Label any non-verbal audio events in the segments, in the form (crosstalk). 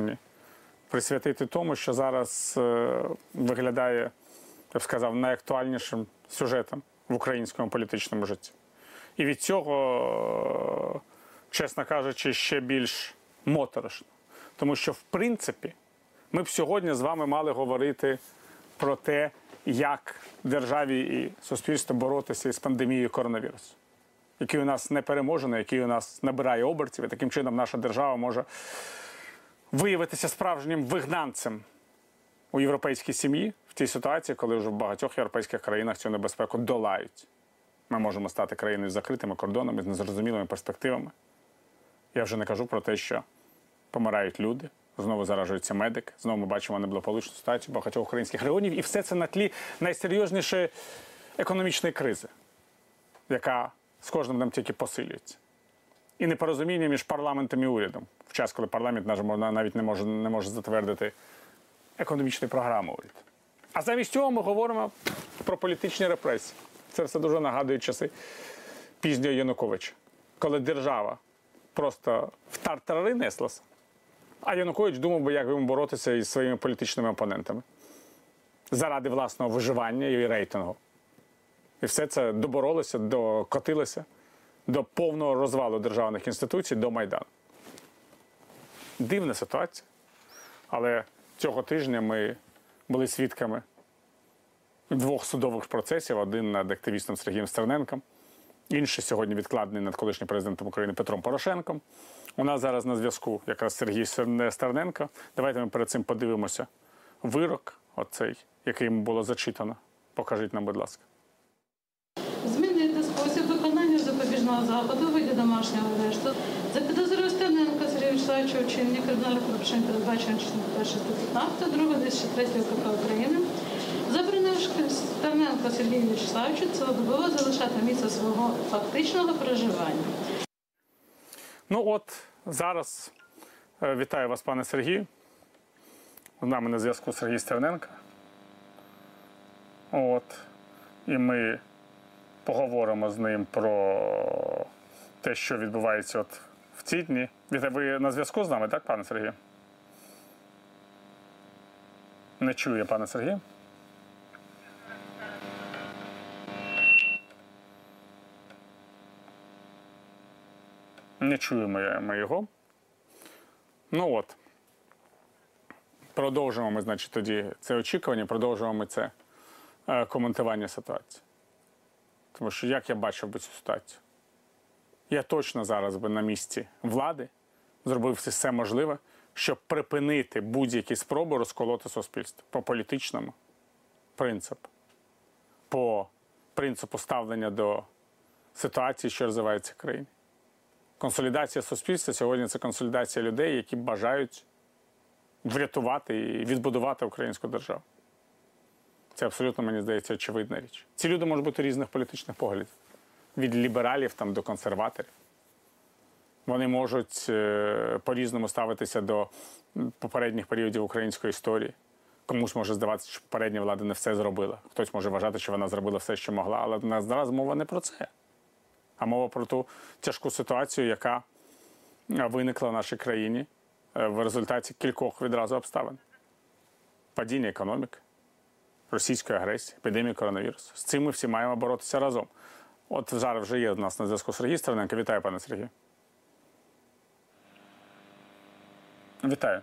чи? Присвятити тому, що зараз е, виглядає, я б сказав, найактуальнішим сюжетом в українському політичному житті. І від цього, е, чесно кажучи, ще більш моторошно. Тому що, в принципі, ми б сьогодні з вами мали говорити про те, як державі і суспільству боротися із пандемією коронавірусу, який у нас не переможений, який у нас набирає обертів, і таким чином наша держава може виявитися справжнім вигнанцем у європейській сім'ї в тій ситуації, коли вже в багатьох європейських країнах цю небезпеку долають. Ми можемо стати країною з закритими кордонами, з незрозумілими перспективами. Я вже не кажу про те, що помирають люди, знову заражуються медики, знову ми бачимо неблагополучну ситуацію багатьох українських регіонів, і все це на тлі найсерйознішої економічної кризи, яка з кожним днем тільки посилюється. І непорозуміння між парламентом і урядом в час, коли парламент навіть не може, не може затвердити економічну програму уряду. А замість цього ми говоримо про політичні репресії. Це все дуже нагадує часи пізнього Януковича, коли держава просто в тартари неслася, а Янукович думав би, як йому боротися із своїми політичними опонентами заради власного виживання і рейтингу. І все це доборолося, докотилося до повного розвалу державних інституцій до Майдану. Дивна ситуація. Але цього тижня ми були свідками двох судових процесів: один над активістом Сергієм Стерненком, інший сьогодні відкладений над колишнім президентом України Петром Порошенком. У нас зараз на зв'язку якраз Сергій Стерненко. Давайте ми перед цим подивимося вирок, оцей, який йому було зачитано. Покажіть нам, будь ласка. Змінити спосіб виконання запобіжного заходу виді домашнього арешту за підозрою Стерненка Сергія Вячеславовича вчинення кримінальних порушень, передбачено частиною 1 статті 15, 2, 203 КП України, заборонив Стерненко Сергію Вячеславовичу цілодобово залишати місце свого фактичного проживання. Ну от зараз е, вітаю вас, пане Сергію. З нами на зв'язку Сергій Стерненко. От. І ми поговоримо з ним про те, що відбувається от в ці дні. Вітаю, ви на зв'язку з нами, так, пане Сергію? Не чує пане Сергій. Не чуємо ми його. Ну от. Продовжуємо ми, значить, тоді це очікування, продовжуємо ми це е, коментування ситуації. Тому що як я бачив би цю ситуацію? Я точно зараз би на місці влади зробив все можливе, щоб припинити будь-які спроби розколоти суспільство по політичному принципу, по принципу ставлення до ситуації, що розвивається в країні. Консолідація суспільства сьогодні це консолідація людей, які бажають врятувати і відбудувати українську державу. Це абсолютно, мені здається, очевидна річ. Ці люди можуть бути різних політичних поглядів, від лібералів там, до консерваторів. Вони можуть е, по-різному ставитися до попередніх періодів української історії. Комусь може здаватися, що попередня влада не все зробила. Хтось може вважати, що вона зробила все, що могла, але в зараз мова не про це а мова про ту тяжку ситуацію, яка виникла в нашій країні в результаті кількох відразу обставин: падіння економіки, російської агресії, епідемії коронавірусу. З цим ми всі маємо боротися разом. От зараз вже є у нас на зв'язку Сергій Стерненко. Вітаю, пане Сергію. Вітаю.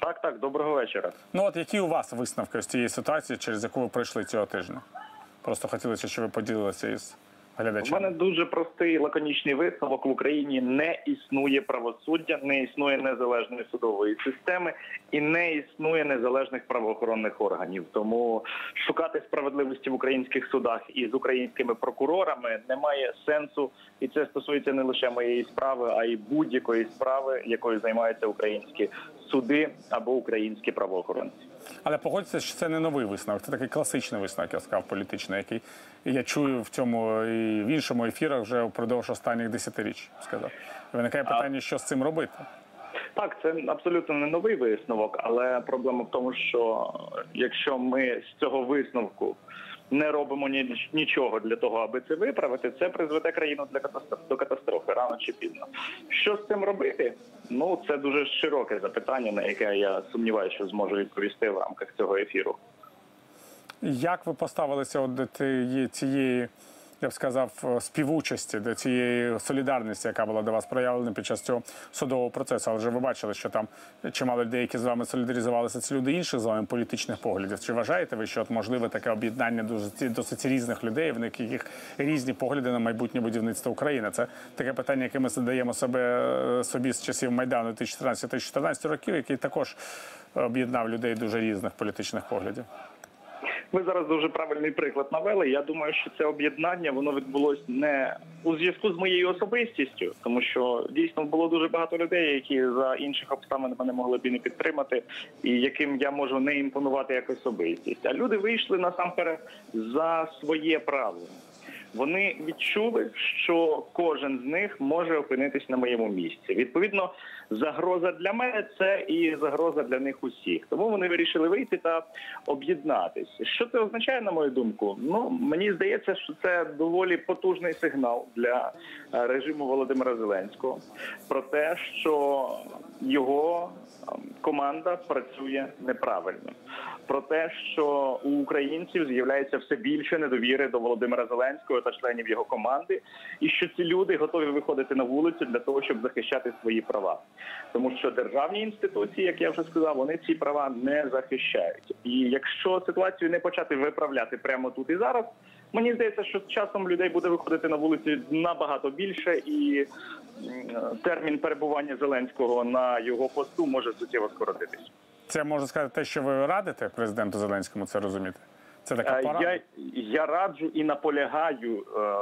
Так, так, доброго вечора. Ну от які у вас висновки з цієї ситуації, через яку ви пройшли цього тижня? Просто хотілося, щоб ви поділилися із глядачами. У мене дуже простий лаконічний висновок в Україні не існує правосуддя, не існує незалежної судової системи і не існує незалежних правоохоронних органів. Тому шукати справедливості в українських судах і з українськими прокурорами немає сенсу, і це стосується не лише моєї справи, а й будь-якої справи, якою займаються українські суди або українські правоохоронці. Але погодьтеся, що це не новий висновок, це такий класичний висновок, я сказав, політичний, який я чую в цьому і в іншому ефірах вже впродовж останніх десятиріч. Сказав, виникає питання, що з цим робити. Так, це абсолютно не новий висновок, але проблема в тому, що якщо ми з цього висновку не робимо ні- нічого для того, аби це виправити, це призведе країну для катастрофи до катастрофи рано чи пізно. Що з цим робити? Ну це дуже широке запитання, на яке я сумніваюся, що зможу відповісти в рамках цього ефіру. Як ви поставилися от до цієї, я б сказав, е, співучасті, до цієї солідарності, яка була до вас проявлена під час цього судового процесу? Але вже ви бачили, що там чимало людей, які з вами солідаризувалися, це люди інших з вами політичних поглядів. Чи вважаєте ви, що от можливе таке об'єднання дуже досить різних людей, в яких різні погляди на майбутнє будівництво України? Це таке питання, яке ми задаємо себе е, собі з часів Майдану 2014-2014 років, який також об'єднав людей дуже різних політичних поглядів. Ви зараз дуже правильний приклад навели. Я думаю, що це об'єднання воно відбулось не у зв'язку з моєю особистістю, тому що дійсно було дуже багато людей, які за інших обставин мене могли б і не підтримати, і яким я можу не імпонувати як особистість. А люди вийшли насамперед за своє право. Вони відчули, що кожен з них може опинитись на моєму місці. Відповідно, загроза для мене це і загроза для них усіх. Тому вони вирішили вийти та об'єднатись. Що це означає, на мою думку? Ну мені здається, що це доволі потужний сигнал для е, режиму Володимира Зеленського про те, що його ем, команда працює неправильно. Про те, що у українців з'являється все більше недовіри до Володимира Зеленського та членів його команди, і що ці люди готові виходити на вулицю для того, щоб захищати свої права, тому що державні інституції, як я вже сказав, вони ці права не захищають. І якщо ситуацію не почати виправляти прямо тут і зараз, мені здається, що з часом людей буде виходити на вулиці набагато більше, і термін перебування Зеленського на його посту може суттєво скоротитись. Це можна сказати те, що ви радите президенту Зеленському це розуміти. Це така Е. Я, я раджу і наполягаю, е,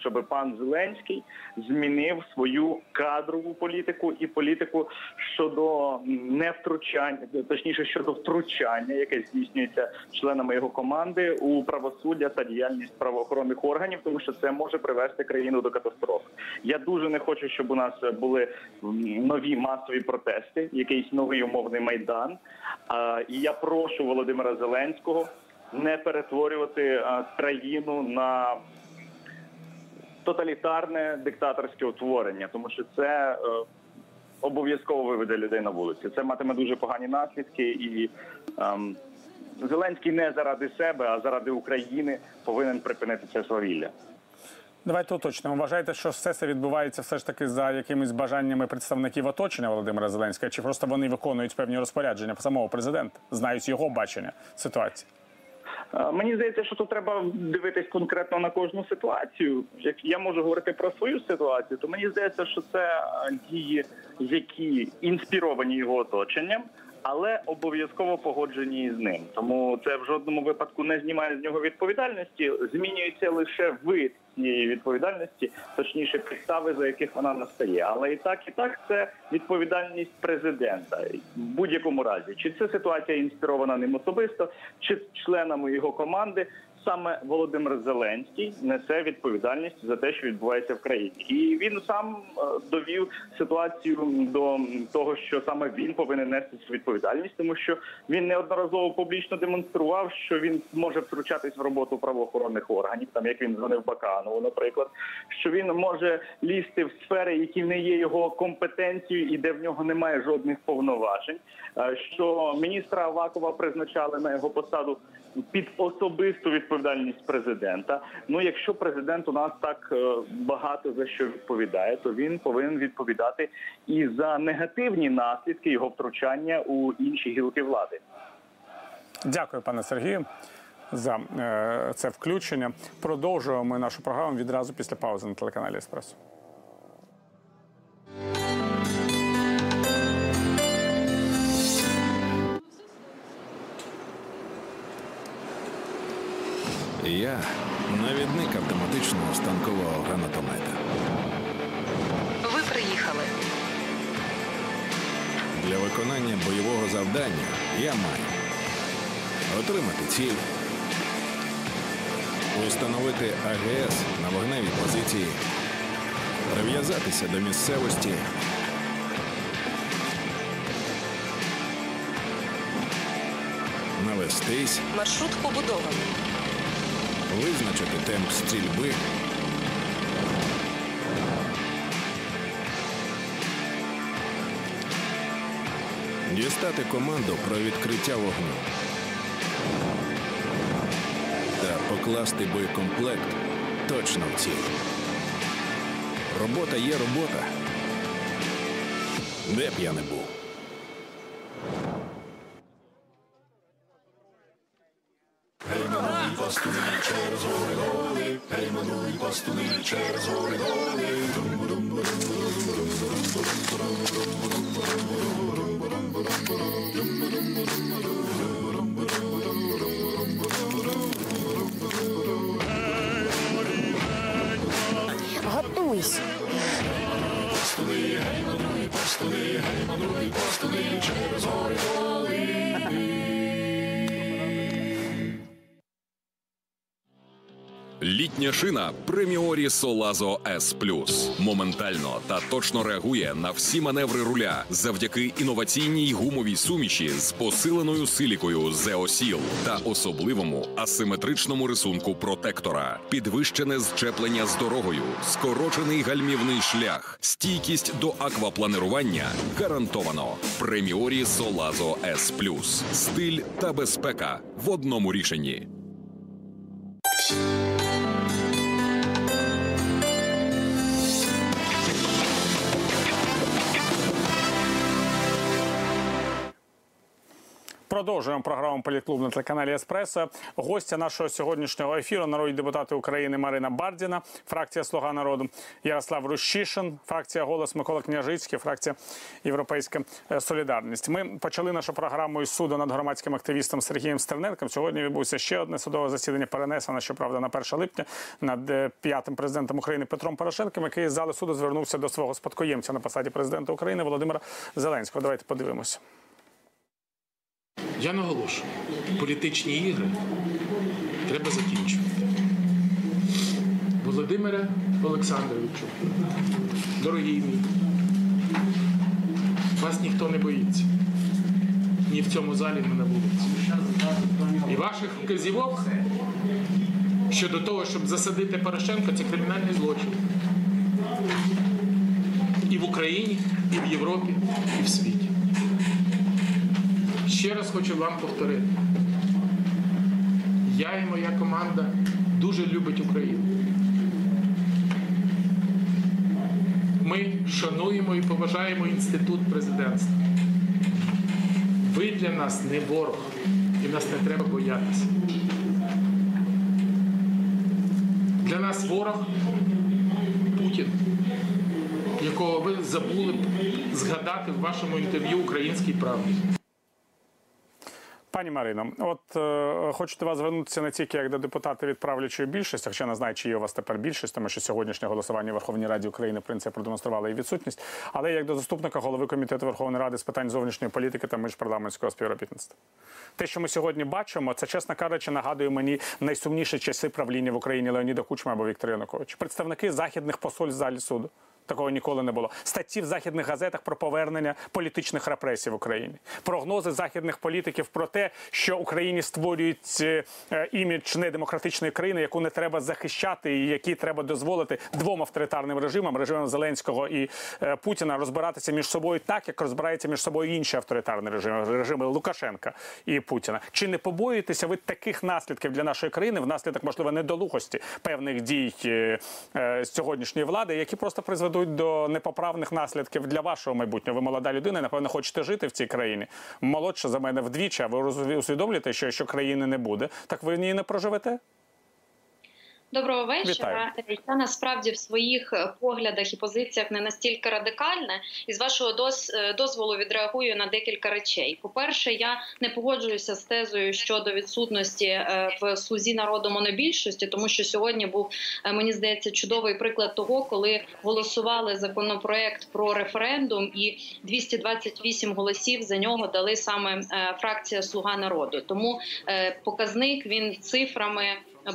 щоб пан Зеленський змінив свою кадрову політику і політику щодо невтручання, точніше щодо втручання, яке здійснюється членами його команди у правосуддя та діяльність правоохоронних органів, тому що це може привести країну до катастрофи. Я дуже не хочу, щоб у нас були нові масові протести, якийсь новий умовний майдан. І я прошу Володимира Зеленського не перетворювати країну на тоталітарне диктаторське утворення, тому що це е, обов'язково виведе людей на вулиці. Це матиме дуже погані наслідки, і ем, Зеленський не заради себе, а заради України повинен припинити це свавілля. Давайте уточнимо. Вважаєте, що все це відбувається все ж таки за якимись бажаннями представників оточення Володимира Зеленського, чи просто вони виконують певні розпорядження самого президента, знають його бачення ситуації? Е, Мені здається, що тут треба дивитись конкретно на кожну ситуацію. Як я можу говорити про свою ситуацію, то мені здається, що це е, дії, які інспіровані його оточенням, але обов'язково погоджені з ним. Тому це в жодному випадку не знімає з нього відповідальності. Змінюється лише вид цієї відповідальності, точніше підстави, за яких вона настає. Але і так, і так це відповідальність президента в будь-якому разі. Чи це ситуація інспірована ним особисто, чи членами його команди. Саме Володимир Зеленський несе відповідальність за те, що відбувається в країні, і він сам е, довів ситуацію до того, що саме він повинен нести цю відповідальність, тому що він неодноразово публічно демонстрував, що він може втручатись в роботу правоохоронних органів, там як він дзвонив Баканову, наприклад, що він може лізти в сфери, які не є його компетенцією, і де в нього немає жодних повноважень. Е, Що міністра Авакова призначали на його посаду під особисту відповідальність президента. Ну, якщо президент у нас так е, багато за що відповідає, то він повинен відповідати і за негативні наслідки його втручання у інші гілки влади. Дякую, пане Сергію, за е, це включення. Продовжуємо нашу програму відразу після паузи на телеканалі Еспресо. Я навідник автоматичного станкового гранатомета. Ви приїхали. Для виконання бойового завдання я маю отримати ціль, установити АГС на вогневій позиції, прив'язатися до місцевості, навестись, Маршрут побудований. Визначити темп стрільби. Дістати команду про відкриття вогню та покласти боєкомплект точно в ціль. Робота є робота. Де б я не був. Літня шина Преміорі Солазо С моментально та точно реагує на всі маневри руля завдяки інноваційній гумовій суміші з посиленою силікою Зеосіл та особливому асиметричному рисунку протектора, підвищене зчеплення з дорогою, скорочений гальмівний шлях, стійкість до аквапланирування гарантовано. Преміорі Солазо С стиль та безпека в одному рішенні. Продовжуємо програму Політклуб на телеканалі Еспресо. Гостя нашого сьогоднішнього ефіру народні депутати України Марина Бардіна, фракція Слуга народу, Ярослав Рущишин, фракція Голос Микола Княжицький, фракція Європейська е, Солідарність. Ми почали нашу програму із суду над громадським активістом Сергієм Стерненком. Сьогодні відбувся ще одне судове засідання. Перенесено, щоправда, на 1 липня над е, п'ятим президентом України Петром Порошенком, який з зали суду звернувся до свого спадкоємця на посаді президента України Володимира Зеленського. Давайте подивимося. Я наголошую, політичні ігри треба закінчувати. Володимире Олександровичу, дорогий мій, вас ніхто не боїться. Ні в цьому залі, ні на вулиці. І ваших вказівок щодо того, щоб засадити Порошенка, це кримінальний злочин. І в Україні, і в Європі, і в світі. Ще раз хочу вам повторити. Я і моя команда дуже любить Україну. Ми шануємо і поважаємо інститут президентства. Ви для нас не ворог, і нас не треба боятися. Для нас ворог Путін, якого ви забули згадати в вашому інтерв'ю Українській правді. Пані Марино, от е, до вас звернутися не тільки як до депутата від правлячої більшості, хоча не знаю, чи є у вас тепер більшість, тому що сьогоднішнє голосування в Верховній Раді України в принципі продемонструвало і відсутність, але як до заступника голови комітету Верховної Ради з питань зовнішньої політики та міжпарламентського співробітництва. Те, що ми сьогодні бачимо, це чесно кажучи, нагадує мені найсумніші часи правління в Україні Леоніда Кучма або Віктора Януковича. Представники західних посольств залі суду. Такого ніколи не було. Статті в західних газетах про повернення політичних репресій в Україні, прогнози західних політиків про те, що Україні створюють е, імідж недемократичної країни, яку не треба захищати, і які треба дозволити двом авторитарним режимам режимам Зеленського і е, Путіна розбиратися між собою так, як розбираються між собою інші авторитарні режими, режими Лукашенка і Путіна. Чи не побоюєтеся ви таких наслідків для нашої країни внаслідок можливо недолугості певних дій е, сьогоднішньої влади, які просто призведуть до непоправних наслідків для вашого майбутнього. Ви молода людина, напевно, хочете жити в цій країні. Молодша за мене вдвічі. А ви усвідомлюєте, що якщо країни не буде, так ви в ній не проживете? Доброго вечора. Вітаю. Я насправді в своїх е, поглядах і позиціях не настільки радикальна, і з вашого е, дозволу відреагую на декілька речей. По перше, я не погоджуюся з тезою щодо відсутності е, в слузі народу монобільшості, тому що сьогодні був мені здається чудовий приклад того, коли голосували законопроект про референдум, і 228 голосів за нього дали саме фракція Слуга народу. Тому показник він цифрами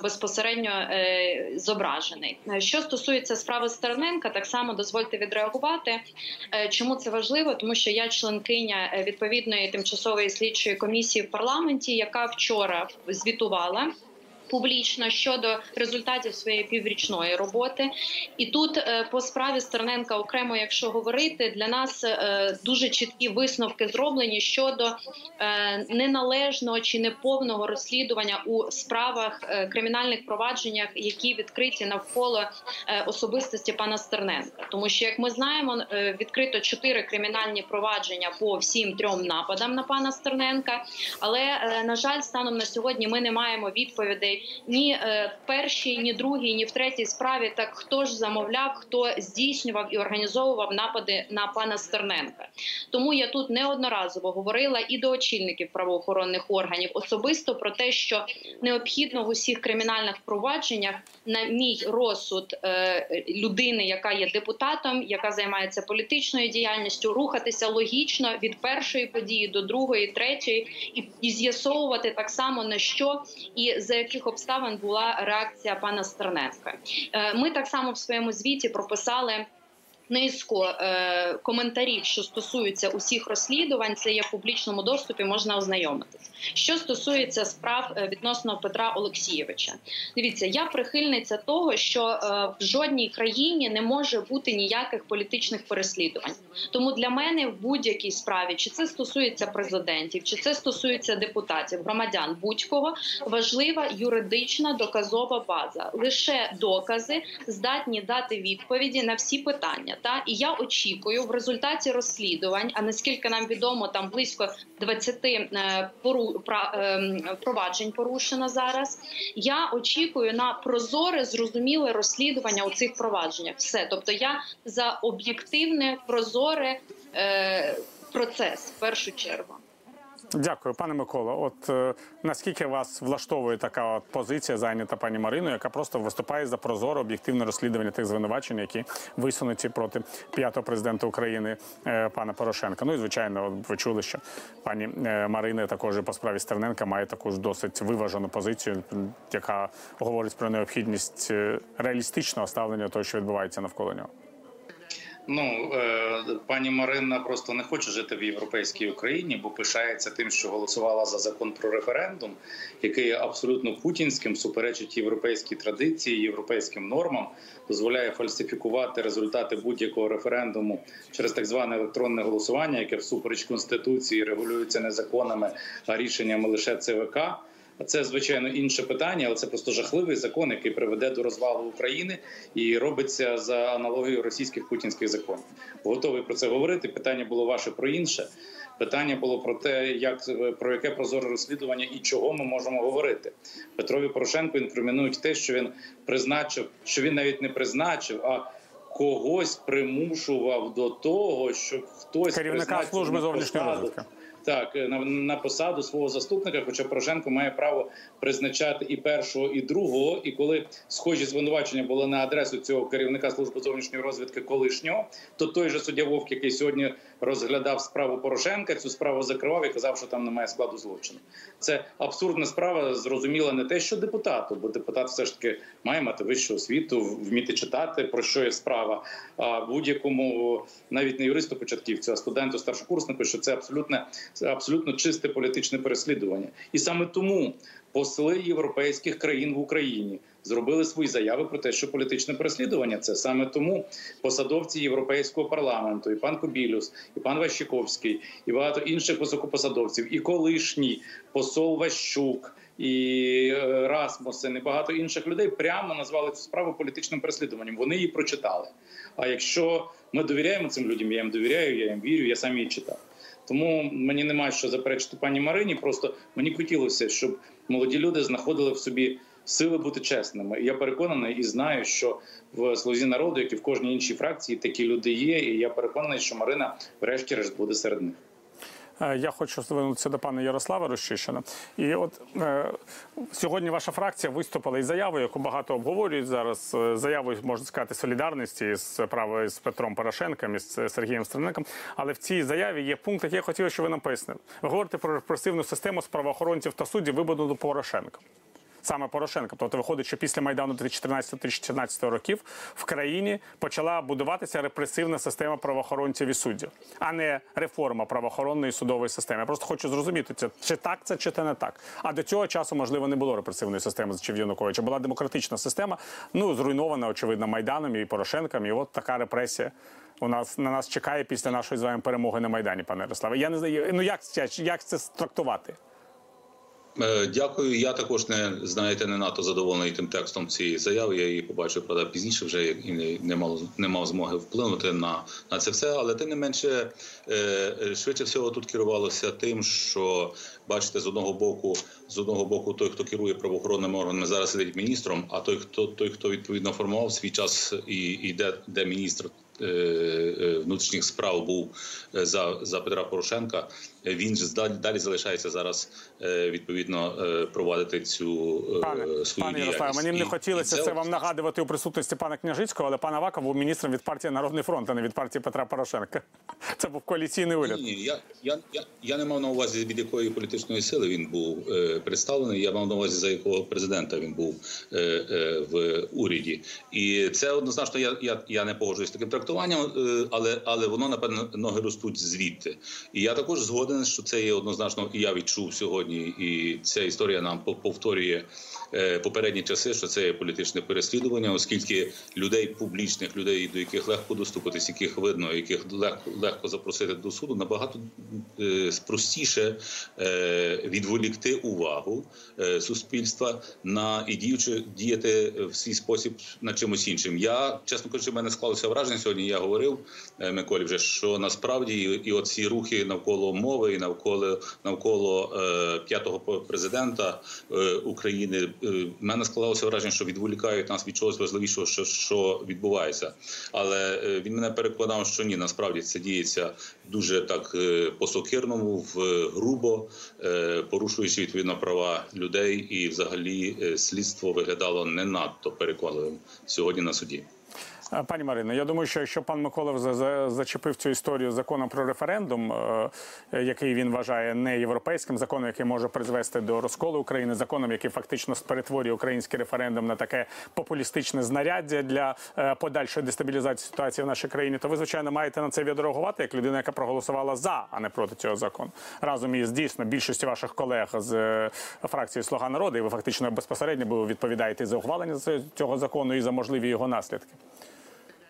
безпосередньо е, зображений. Що стосується справи Стерненка, так само дозвольте відреагувати. Е, чому це важливо? Тому що я членкиня е, відповідної тимчасової слідчої комісії в парламенті, яка вчора звітувала Публічно щодо результатів своєї піврічної роботи, і тут е, по справі Стерненка окремо, якщо говорити, для нас е, дуже чіткі висновки зроблені щодо е, неналежного чи неповного розслідування у справах кримінальних провадженнях, які відкриті навколо особистості пана Стерненка. Тому що, як ми знаємо, відкрито чотири кримінальні провадження по всім трьом нападам на пана Стерненка. Але на жаль, станом на сьогодні ми не маємо відповідей ні е, в першій, ні другій, ні в третій справі. Так хто ж замовляв, хто здійснював і організовував напади на пана Стерненка. Тому я тут неодноразово говорила і до очільників правоохоронних органів особисто про те, що необхідно в усіх кримінальних провадженнях, на мій розсуд е, людини, яка є депутатом, яка займається політичною діяльністю, рухатися логічно від першої події до другої, третьої, і, і з'ясовувати так само на що і за яких обставин була реакція пана Стерненка. Е, Ми так само в своєму звіті прописали. Низку е, коментарів, що стосуються усіх розслідувань, це є в публічному доступі, можна ознайомитись. Що стосується справ е, відносно Петра Олексійовича, дивіться, я прихильниця того, що е, в жодній країні не може бути ніяких політичних переслідувань. Тому для мене в будь-якій справі, чи це стосується президентів, чи це стосується депутатів, громадян будь-кого, важлива юридична доказова база. Лише докази здатні дати відповіді на всі питання. Та і я очікую в результаті розслідувань. А наскільки нам відомо, там близько 20 е, е, проваджень порушено зараз. Я очікую на прозоре, зрозуміле розслідування у цих провадженнях. Все, тобто я за об'єктивне, прозоре е, процес в першу чергу. Дякую, пане Микола. От е, наскільки вас влаштовує така от позиція, зайнята пані Мариною, яка просто виступає за прозоре об'єктивне розслідування тих звинувачень, які висунуті проти п'ятого президента України е, пана Порошенка. Ну і звичайно, от ви чули, що пані е, Марина також по справі Стерненка має також досить виважену позицію, яка говорить про необхідність е, реалістичного ставлення того, що відбувається навколо нього. Ну е, пані Марина просто не хоче жити в європейській Україні, бо пишається тим, що голосувала за закон про референдум, який абсолютно путінським, суперечить європейській традиції, європейським нормам, дозволяє фальсифікувати результати будь-якого референдуму через так зване електронне голосування, яке всупереч конституції регулюється не законами, а рішеннями лише ЦВК. Це звичайно інше питання, але це просто жахливий закон, який приведе до розвалу України і робиться за аналогією російських путінських законів. Готовий про це говорити. Питання було ваше про інше. Питання було про те, як про яке прозоре розслідування і чого ми можемо говорити. Петрові Порошенку інкримінують те, що він призначив, що він навіть не призначив, а когось примушував до того, щоб хтось Керівника служби зовнішньої посаду. Так, на, на посаду свого заступника, хоча Порошенко має право призначати і першого, і другого. І коли схожі звинувачення були на адресу цього керівника служби зовнішньої розвідки колишнього, то той же суддя Вовк, який сьогодні розглядав справу Порошенка, цю справу закривав і казав, що там немає складу злочину. Це абсурдна справа. Зрозуміла не те, що депутату, бо депутат все ж таки має мати вищу освіту, вміти читати про що є справа. А будь-якому навіть не юристу початківцю, а студенту старшокурснику, що це абсолютно абсолютно чисте політичне переслідування, і саме тому посли європейських країн в Україні зробили свої заяви про те, що політичне переслідування це саме тому посадовці європейського парламенту, і пан Кобілюс, і пан Ващиковський, і багато інших високопосадовців, і колишній посол Ващук. І е, Расмусен і багато інших людей прямо назвали цю справу політичним переслідуванням. Вони її прочитали. А якщо ми довіряємо цим людям, я їм довіряю, я їм вірю, я сам її читав. Тому мені немає що заперечити пані Марині. Просто мені хотілося, щоб молоді люди знаходили в собі сили бути чесними. Я переконаний і знаю, що в слузі народу, як і в кожній іншій фракції, такі люди є. І я переконаний, що Марина, врешті-решт, буде серед них. Е, Я хочу звернутися до пана Ярослава Рощишина. І от е, сьогодні ваша фракція виступила із заявою, яку багато обговорюють зараз. е, Заявою можна сказати солідарності з правою з Петром Порошенком і з Сергієм Стерненком. Але в цій заяві є пункт, який я хотів, щоб ви нам пояснили. Ви говорите про репресивну систему з правоохоронців та суддів, вибудовану Порошенком. Саме Порошенка. Тобто виходить, що після майдану 2014-2014 років в країні почала будуватися репресивна система правоохоронців і суддів, а не реформа правоохоронної судової системи. Я просто хочу зрозуміти це чи так це, чи це не так. А до цього часу можливо не було репресивної системи за часів Януковича. Була демократична система, ну зруйнована очевидно майданом і Порошенком. І от така репресія. У нас на нас чекає після нашої з вами перемоги на майдані, пане Ярославе. Я не знаю, ну як як це трактувати? Е, Дякую. Я також не знаєте, не надто задоволений тим текстом цієї заяви. Я її побачив правда пізніше вже і не, не мав не мав змоги вплинути на, на це все. Але тим не менше, е, швидше всього тут керувалося тим, що бачите, з одного боку, з одного боку, той, хто керує правоохоронними органами, зараз сидить міністром. А той, хто той, хто відповідно формував свій час і, і де, де міністр. е, Внутрішніх справ був за за Петра Порошенка. Він ж далі, далі залишається зараз е, відповідно е, провадити цю е, Пане, свою пане Ярославе, мені б не хотілося і це вам нагадувати у присутності пана Княжицького, але пан Аваков був міністром від партії Народний фронт, а не від партії Петра Порошенка. (laughs) Це був коаліційний уряд. Ні, ні, я, я, я, я не мав на увазі від якої політичної сили він був е, представлений. Я мав на увазі за якого президента він був е, е, в уряді, і це однозначно. Я, я, я не погоджуюсь з таким трактуванням, е, але але воно напевно ноги ростуть звідти. І я також згоден, що це є однозначно, і я відчув сьогодні. І ця історія нам пов- повторює попередні часи, що це є політичне переслідування, оскільки людей публічних, людей, до яких легко доступитись, яких видно, яких легко легко запросити до суду, набагато е, простіше е, відволікти увагу е, суспільства на і діючи діяти в свій спосіб на чимось іншим. Я чесно кажучи, в мене склалося враження сьогодні. Я говорив е, Миколі вже що насправді і, оці рухи навколо мови, і навколо навколо е, п'ятого президента е, України. Е, в мене склалося враження, що відволікають нас від чогось важливішого, що, що відбувається. Але е, він мене переконав, що ні, насправді це діється дуже так е, по-сокирному, в грубо порушуючи відповідно права людей, і взагалі слідство виглядало не надто переконливим сьогодні на суді. Пані Марино, я думаю, що якщо пан Микола за- за- зачепив цю історію законом про референдум, е, е, який він вважає не європейським законом, який може призвести до розколу України, законом, який фактично перетворює український референдум на таке популістичне знаряддя для е, подальшої дестабілізації ситуації в нашій країні, то ви звичайно маєте на це відреагувати як людина, яка проголосувала за, а не проти цього закону, разом із дійсно більшістю ваших колег з фракції Слуга народу, і ви фактично безпосередньо відповідаєте за ухвалення цього закону і за можливі його наслідки.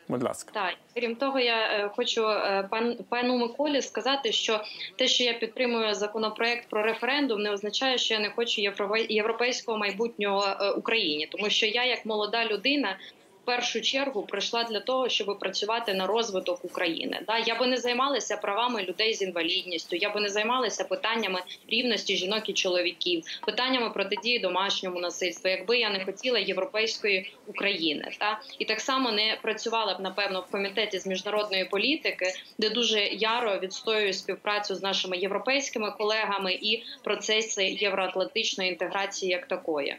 Будь ласка. Так, крім того, я е, хочу е, пан пану Миколі сказати, що те, що я підтримую законопроект про референдум, не означає, що я не хочу європе- європейського майбутнього е, Україні, тому що я, як молода людина. Першу чергу прийшла для того, щоб працювати на розвиток України. Да, я би не займалася правами людей з інвалідністю, я би не займалася питаннями рівності жінок і чоловіків, питаннями протидії домашньому насильству, якби я не хотіла європейської України. Та і так само не працювала б напевно в комітеті з міжнародної політики, де дуже яро відстоюю співпрацю з нашими європейськими колегами і процеси євроатлантичної інтеграції як такої.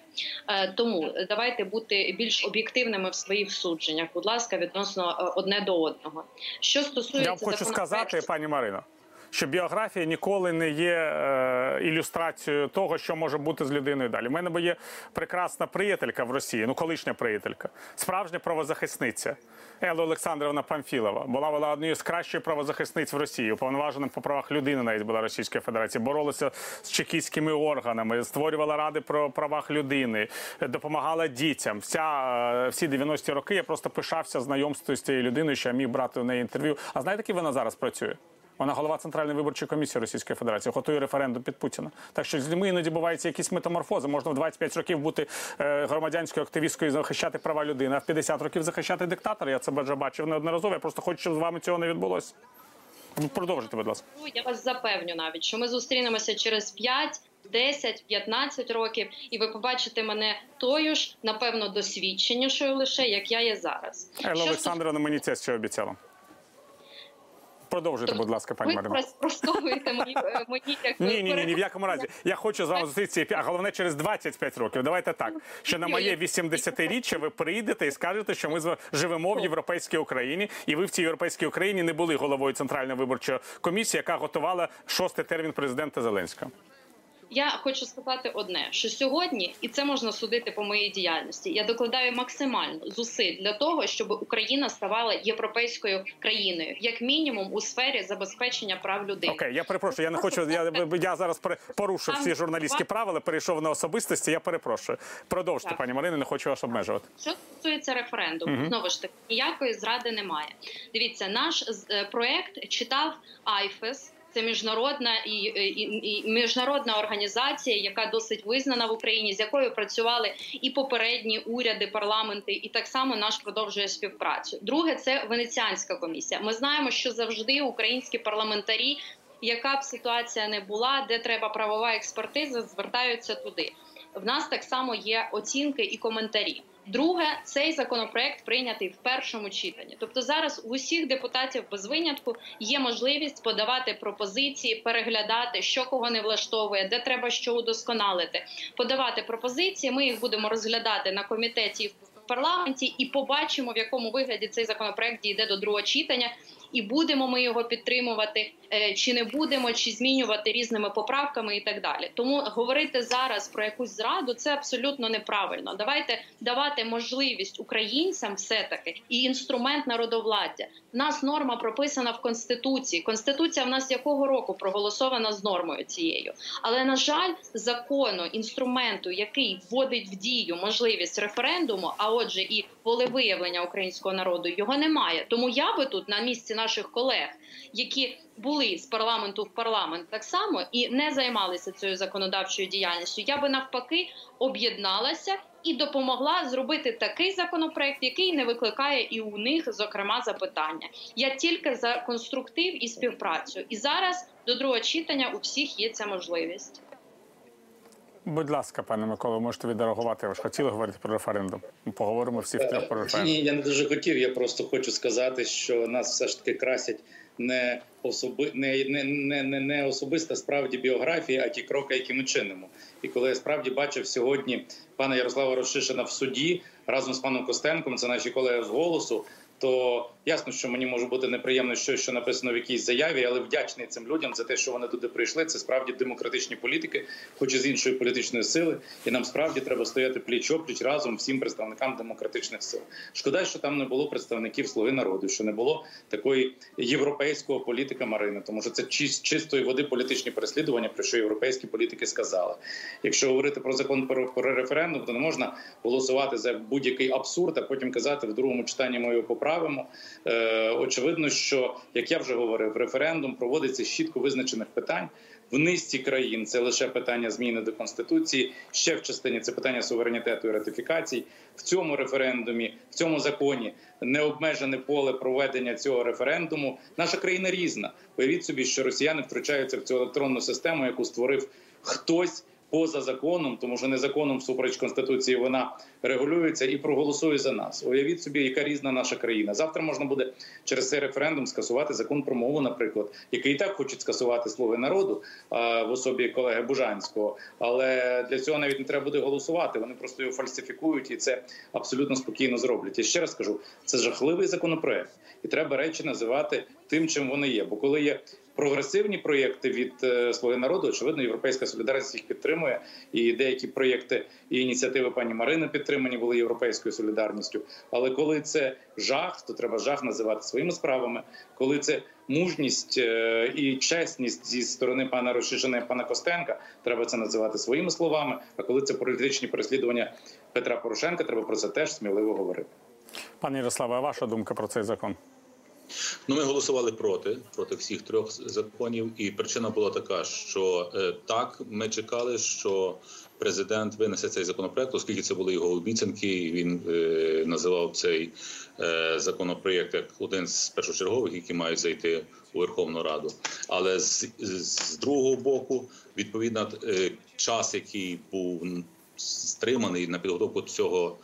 Е, Тому давайте бути більш об'єктивними в своїх судженнях, будь ласка, відносно е, одне до одного. Що стосується Я вам хочу сказати, пані Марино, що біографія ніколи не є е, ілюстрацією того, що може бути з людиною далі. У мене є прекрасна приятелька в Росії, ну колишня приятелька, справжня правозахисниця. Елла Олександровна Памфілова була вона однією з кращих правозахисниць в Росії, уповноваженим по правах людини навіть була Російської Федерації, боролася з чекістськими органами, створювала ради про правах людини, допомагала дітям. Вся е, всі 90-ті роки я просто пишався знайомством з цією людиною, що я міг брати у неї інтерв'ю. А знаєте, як вона зараз працює? Вона голова Центральної виборчої комісії Російської Федерації, готує референдум під Путіна. Так що з людьми іноді буваються якісь метаморфози. Можна в 25 років бути е, громадянською активісткою і захищати права людини, а в 50 років захищати диктатора. Я це вже бачив неодноразово. Я просто хочу, щоб з вами цього не відбулося. Ну, Продовжуйте, будь ласка. Ну, Я вас запевню навіть, що ми зустрінемося через 5, 10, 15 років, і ви побачите мене тою ж, напевно, досвідченішою лише, як я є зараз. Олександровна мені це ще обіцяла. Продовжуйте, будь ласка, пані Ви спростовуєте мої, е, мої як Ні, ні, ні, ні в якому разі. Я хочу з вами зустрітися, а головне через 25 років. Давайте так. Що на моє 80-річчя ви прийдете і скажете, що ми живемо в європейській Україні, і ви в цій європейській Україні не були головою центральної виборчої комісії, яка готувала шостий термін президента Зеленського. Я хочу сказати одне: що сьогодні, і це можна судити по моїй діяльності. Я докладаю максимально зусиль для того, щоб Україна ставала європейською країною, як мінімум у сфері забезпечення прав людини. Окей, я перепрошую. Я не хочу. Я, я зараз порушив всі журналістські правила, перейшов на особистості. Я перепрошую. Продовжте, Так. пані Марино, не хочу вас обмежувати. Що стосується референдуму, Мгм. знову ж таки ніякої зради немає. Дивіться, наш е, проект читав АЙФЕС. Це міжнародна і, і, і міжнародна організація, яка досить визнана в Україні, з якою працювали і попередні уряди, парламенти, і так само наш продовжує співпрацю. Друге, це венеціанська комісія. Ми знаємо, що завжди українські парламентарі, яка б ситуація не була, де треба правова експертиза, звертаються туди. В нас так само є оцінки і коментарі. Друге, цей законопроект прийнятий в першому читанні. Тобто зараз у усіх депутатів без винятку є можливість подавати пропозиції, переглядати, що кого не влаштовує, де треба що удосконалити, подавати пропозиції. Ми їх будемо розглядати на комітеті в парламенті, і побачимо, в якому вигляді цей законопроект дійде до другого читання. І будемо ми його підтримувати, е, чи не будемо, чи змінювати різними поправками і так далі. Тому говорити зараз про якусь зраду це абсолютно неправильно. Давайте давати можливість українцям все таки і інструмент народовладдя. В нас норма прописана в конституції. Конституція в нас якого року проголосована з нормою цією. Але на жаль, закону інструменту, який вводить в дію можливість референдуму, а отже, і волевиявлення українського народу, його немає. Тому я би тут на місці наших колег, які були з парламенту в парламент так само і не займалися цією законодавчою діяльністю. Я би навпаки об'єдналася і допомогла зробити такий законопроект, який не викликає і у них, зокрема, запитання. Я тільки за конструктив і співпрацю. І зараз до другого читання у всіх є ця можливість. Будь ласка, пане Миколо, можете відреагувати. Ви ж хотіли говорити про референдум. Поговоримо всі втрьох про референдум. Ні, я не дуже хотів. Я просто хочу сказати, що нас все ж таки красять не особи, не, не, не, не, не особиста справді біографія, а ті кроки, які ми чинимо. І коли я справді бачив сьогодні пана Ярослава Рошишина в суді разом з паном Костенком, це наші колеги з голосу. То ясно, що мені може бути неприємно щось, що написано в якійсь заяві, але вдячний цим людям за те, що вони туди прийшли. Це справді демократичні політики, хоч і з іншої політичної сили, і нам справді треба стояти пліч опліч разом всім представникам демократичних сил. Шкода, що там не було представників слуги народу, що не було такої європейського політика Марини, тому що це чис- чистої води політичні переслідування, про що європейські політики сказали. Якщо говорити про закон про, про референдум, то не можна голосувати за будь-який абсурд, а потім казати в другому читанні ми його поправимо. Е, очевидно, що як я вже говорив, референдум проводиться з чітко визначених питань. В низці країн це лише питання зміни до конституції. Ще в частині це питання суверенітету і ратифікацій. В цьому референдумі, в цьому законі необмежене поле проведення цього референдуму. Наша країна різна. Уявіть собі, що росіяни втручаються в цю електронну систему, яку створив хтось. Поза законом, тому що не законом всупереч конституції вона регулюється і проголосує за нас. Уявіть собі, яка різна наша країна. Завтра можна буде через цей референдум скасувати закон про мову, наприклад, який і так хочуть скасувати слуги народу в особі колеги Бужанського. Але для цього навіть не треба буде голосувати. Вони просто його фальсифікують і це абсолютно спокійно зроблять. Я ще раз кажу, це жахливий законопроект, і треба речі називати тим, чим вони є. Бо коли є прогресивні проєкти від е, слуги народу, очевидно, європейська солідарність їх підтримує. І деякі проєкти і ініціативи пані Марини підтримані були європейською солідарністю. Але коли це жах, то треба жах називати своїми справами. Коли це мужність е, і чесність зі сторони пана Рощишина і пана Костенка, треба це називати своїми словами. А коли це політичні переслідування Петра Порошенка, треба про це теж сміливо говорити. Пане Ярославе, а ваша думка про цей закон? Ну, ми голосували проти проти всіх трьох законів, і причина була така, що е, так ми чекали, що президент винесе цей законопроект, оскільки це були його обіцянки. і Він е, називав цей е, законопроект як один з першочергових, які мають зайти у Верховну Раду. Але з, з другого боку, відповідно, е, час, який був стриманий на підготовку цього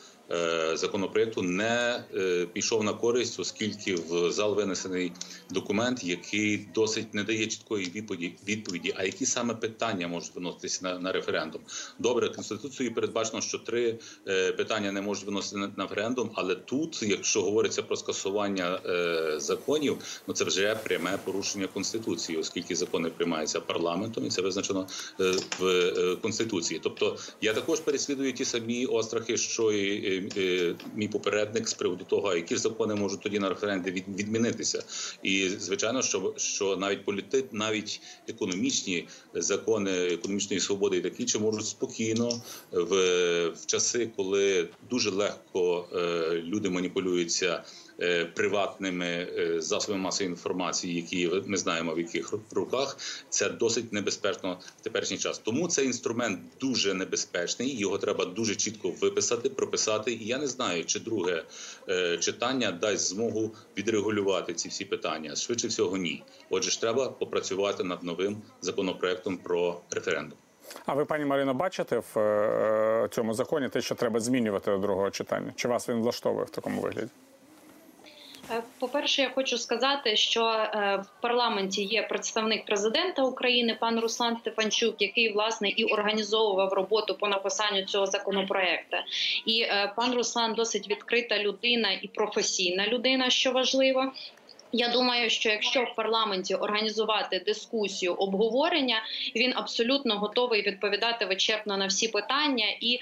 законопроекту не е, пішов на користь, оскільки в зал винесений документ, який досить не дає чіткої відповіді, відповіді а які саме питання можуть виноситися на, на референдум. Добре, конституцією передбачено, що три е, питання не можуть виносити на, на референдум, але тут, якщо говориться про скасування е, законів, ну це вже пряме порушення конституції, оскільки закони приймаються парламентом, і це визначено е, в е, конституції. Тобто я також переслідую ті самі острахи, що і е, е, мій попередник з приводу того, які закони можуть тоді на референді відмінитися. І звичайно, що, що навіть політи, навіть економічні закони економічної свободи і такі чи можуть спокійно в, в часи, коли дуже легко е, люди маніпулюються е, приватними е, засобами масової інформації, які ми знаємо в яких руках, це досить небезпечно в теперішній час. Тому цей інструмент дуже небезпечний. Його треба дуже чітко виписати, прописати. І я не знаю, чи друге е, читання дасть змогу відрегулювати ці всі питання. Швидше всього, ні. Отже, ж треба попрацювати над новим законопроектом про референдум. А ви, пані Марино, бачите в е, цьому законі те, що треба змінювати до другого читання? Чи вас він влаштовує в такому вигляді? Е, По-перше, я хочу сказати, що е, в парламенті є представник президента України, пан Руслан Стефанчук, який власне і організовував роботу по написанню цього законопроекту. І е, пан Руслан досить відкрита людина і професійна людина, що важливо. Я думаю, що якщо в парламенті організувати дискусію, обговорення, він абсолютно готовий відповідати вичерпно на всі питання і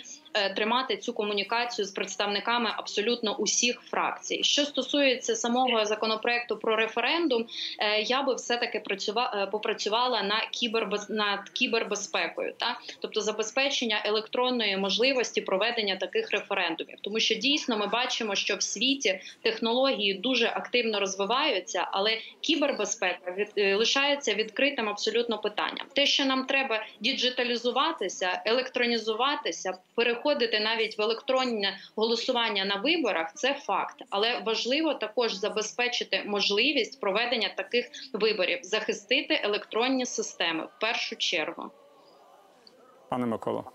тримати цю комунікацію з представниками абсолютно усіх фракцій. Що стосується самого законопроекту про референдум, е, я би все таки працювала попрацювала на кібербез над кібербезпекою, та тобто забезпечення електронної можливості проведення таких референдумів, тому що дійсно ми бачимо, що в світі технології дуже активно розвиваються, але кібербезпека від е, лишається відкритим абсолютно питанням. Те, що нам треба діджиталізуватися, електронізуватися, переходити навіть в електронне голосування на виборах, це факт. Але важливо також забезпечити можливість проведення таких виборів, захистити електронні системи в першу чергу. Пане Миколо,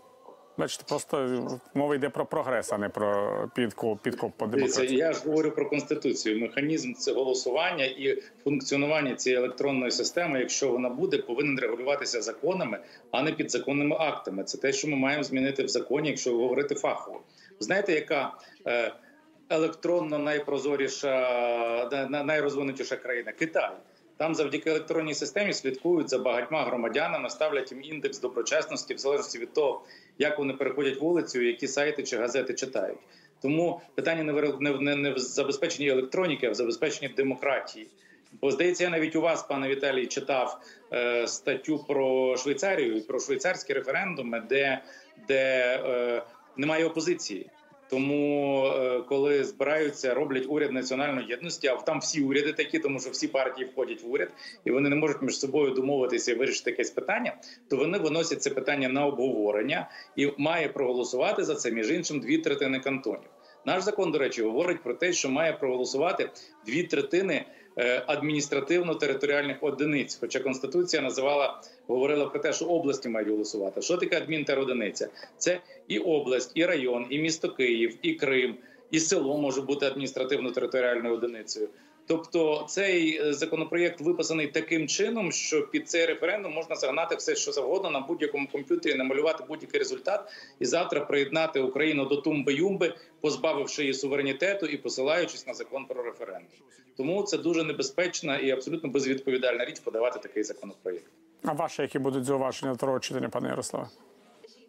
бачите, просто мова йде про прогрес, а не про підкоп, підкоп по демократії. я ж говорю про конституцію. Механізм це голосування і функціонування цієї електронної системи, якщо вона буде, повинен регулюватися законами, а не підзаконними актами. Це те, що ми маємо змінити в законі, якщо говорити фахово. Знаєте, яка е, електронно найпрозоріша, на- на- найрозвинутіша країна Китай. Там завдяки електронній системі слідкують за багатьма громадянами, ставлять їм індекс доброчесності в залежності від того, як вони переходять вулицю, які сайти чи газети читають. Тому питання не в не, не в забезпеченні електроніки, а в забезпеченні демократії. Бо здається, я навіть у вас, пане Віталій, читав е, статтю про Швейцарію і про швейцарські референдуми, де, де е, немає опозиції. Тому, е, коли збираються, роблять уряд національної єдності, а там всі уряди такі, тому що всі партії входять в уряд, і вони не можуть між собою домовитися і вирішити якесь питання, то вони виносять це питання на обговорення і має проголосувати за це між іншим дві третини кантонів. Наш закон, до речі, говорить про те, що має проголосувати дві третини адміністративно-територіальних одиниць. Хоча конституція називала говорила про те, що області мають голосувати. Що таке адмінтеродиниця? Це і область, і район, і місто Київ, і Крим, і село може бути адміністративно-територіальною одиницею. Тобто цей е, законопроєкт виписаний таким чином, що під цей референдум можна загнати все, що завгодно на будь-якому комп'ютері, намалювати будь-який результат, і завтра приєднати Україну до тумби-юмби, позбавивши її суверенітету і посилаючись на закон про референдум. Тому це дуже небезпечна і абсолютно безвідповідальна річ подавати такий законопроєкт. А ваші, які будуть зауваження до другого читання, пане Ярославе?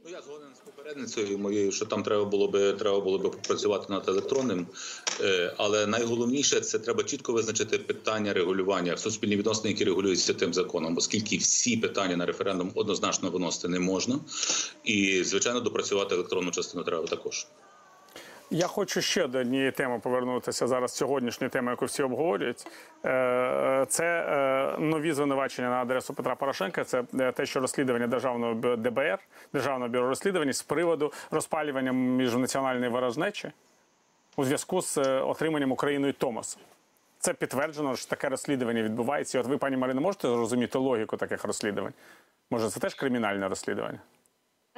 Ну, я згоден з попередницею моєю, що там треба було би треба було би попрацювати над електронним. Е, але найголовніше це треба чітко визначити питання регулювання суспільні відносини, які регулюються тим законом, оскільки всі питання на референдум однозначно виносити не можна, і звичайно допрацювати електронну частину треба також. Я хочу ще до однієї теми повернутися зараз. Сьогоднішньої теми, яку всі обговорюють. Е, Це е, нові звинувачення на адресу Петра Порошенка. Це е, те, що розслідування державного ДБР, державного бюро розслідувань з приводу розпалювання міжнаціональної ворожнечі у зв'язку з е, отриманням Україною Томосу. Це підтверджено, що таке розслідування відбувається. І от ви, пані Марино, можете зрозуміти логіку таких розслідувань? Може, це теж кримінальне розслідування?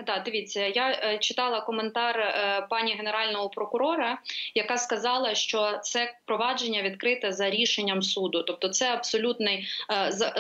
Так, дивіться, я е, читала коментар е, пані генерального прокурора, яка сказала, що це провадження відкрите за рішенням суду. Тобто, це абсолютний е, за-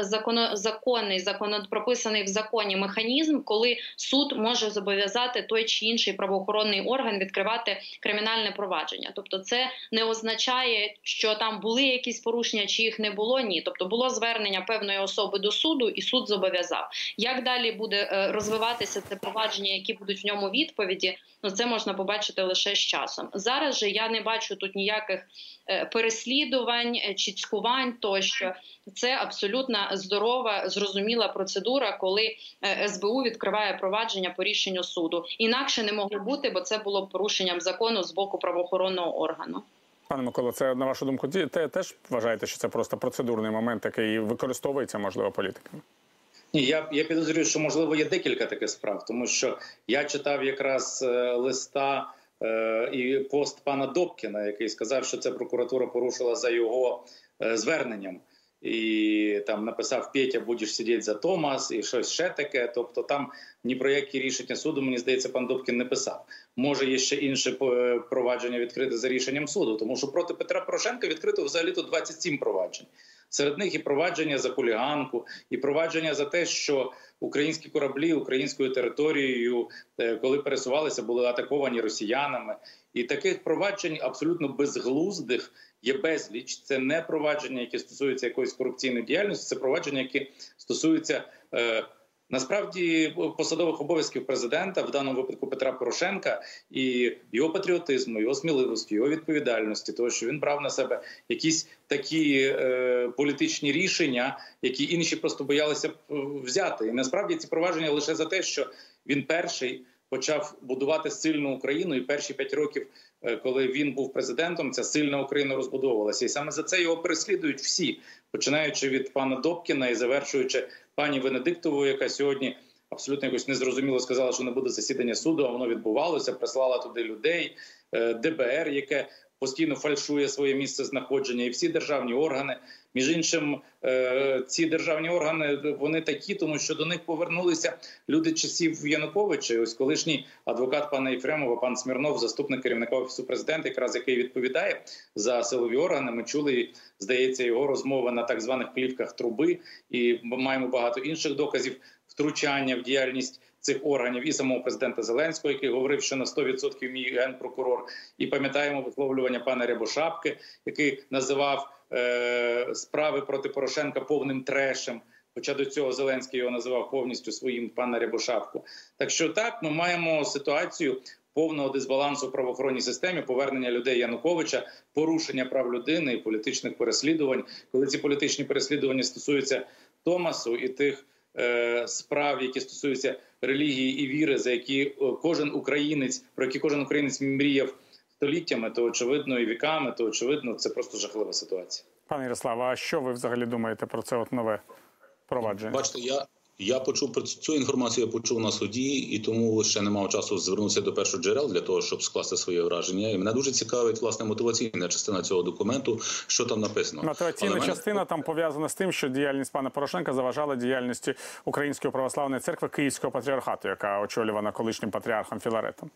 законний, законо, прописаний в законі механізм, коли суд може зобов'язати той чи інший правоохоронний орган відкривати кримінальне провадження. Тобто, це не означає, що там були якісь порушення, чи їх не було. Ні, тобто було звернення певної особи до суду, і суд зобов'язав. Як далі буде розвиватися це провадження, які будуть в ньому відповіді? Ну це можна побачити лише з часом. Зараз же я не бачу тут ніяких е, переслідувань е, чи цькувань тощо. Це абсолютно здорова, зрозуміла процедура, коли е, СБУ відкриває провадження по рішенню суду. Інакше не могло бути, бо це було б порушенням закону з боку правоохоронного органу. Пане Миколо, це на вашу думку, те теж вважаєте, що це просто процедурний момент, який використовується, можливо, політиками? Ні, я, я підозрюю, що можливо є декілька таких справ, тому що я читав якраз е, листа е, і пост пана Добкіна, який сказав, що це прокуратура порушила за його е, зверненням. І там написав Петя, будеш сидіти за Томас, і щось ще таке. Тобто, там ні про які рішення суду, мені здається, пан Добкін не писав. Може, є ще інше е, провадження відкрите за рішенням суду, тому що проти Петра Порошенка відкрито взагалі то 27 проваджень. Серед них і провадження за хуліганку, і провадження за те, що українські кораблі українською територією, е, коли пересувалися, були атаковані росіянами. І таких проваджень абсолютно безглуздих є безліч. Це не провадження, які стосуються якоїсь корупційної діяльності, це провадження, які стосуються. Е, Насправді посадових обов'язків президента в даному випадку Петра Порошенка і його патріотизму, його сміливості, його відповідальності, того що він брав на себе якісь такі е, політичні рішення, які інші просто боялися е, взяти. І насправді ці провадження лише за те, що він перший почав будувати сильну Україну, і перші п'ять років, е, коли він був президентом, ця сильна Україна розбудовувалася. І саме за це його переслідують всі, починаючи від пана Добкіна і завершуючи пані Венедиктову, яка сьогодні абсолютно якось незрозуміло сказала, що не буде засідання суду. А воно відбувалося, прислала туди людей, е, ДБР, яке постійно фальшує своє місце знаходження, і всі державні органи. Між іншим, е, ці державні органи вони такі, тому що до них повернулися люди часів Януковича. Ось колишній адвокат пана Єфремова, пан Смірнов, заступник керівника офісу президента, якраз який відповідає за силові органи. Ми чули, здається, його розмови на так званих плівках труби, і маємо багато інших доказів втручання в діяльність цих органів і самого президента Зеленського, який говорив, що на 100% мій генпрокурор, і пам'ятаємо висловлювання пана Рябошапки, який називав е, справи проти Порошенка повним трешем. Хоча до цього Зеленський його називав повністю своїм пана Рябошапку. Так що так ми маємо ситуацію повного дисбалансу в правоохоронній системі, повернення людей Януковича, порушення прав людини і політичних переслідувань. Коли ці політичні переслідування стосуються Томасу і тих е, справ, які стосуються релігії і віри, за які е, кожен українець, про які кожен українець мріяв століттями, то очевидно і віками, то очевидно, це просто жахлива ситуація. Пане Ярославе, а що ви взагалі думаєте про це от нове провадження? Бачите, я. Я почув про цю інформацію. Я почув на суді, і тому ще не мав часу звернутися до перших джерел для того, щоб скласти своє враження. І мене дуже цікавить власне мотиваційна частина цього документу. Що там написано? Мотиваційна мене- частина там пов'язана з тим, що діяльність пана Порошенка заважала діяльності Української православної церкви Київського патріархату, яка очолювана колишнім патріархом Філаретом.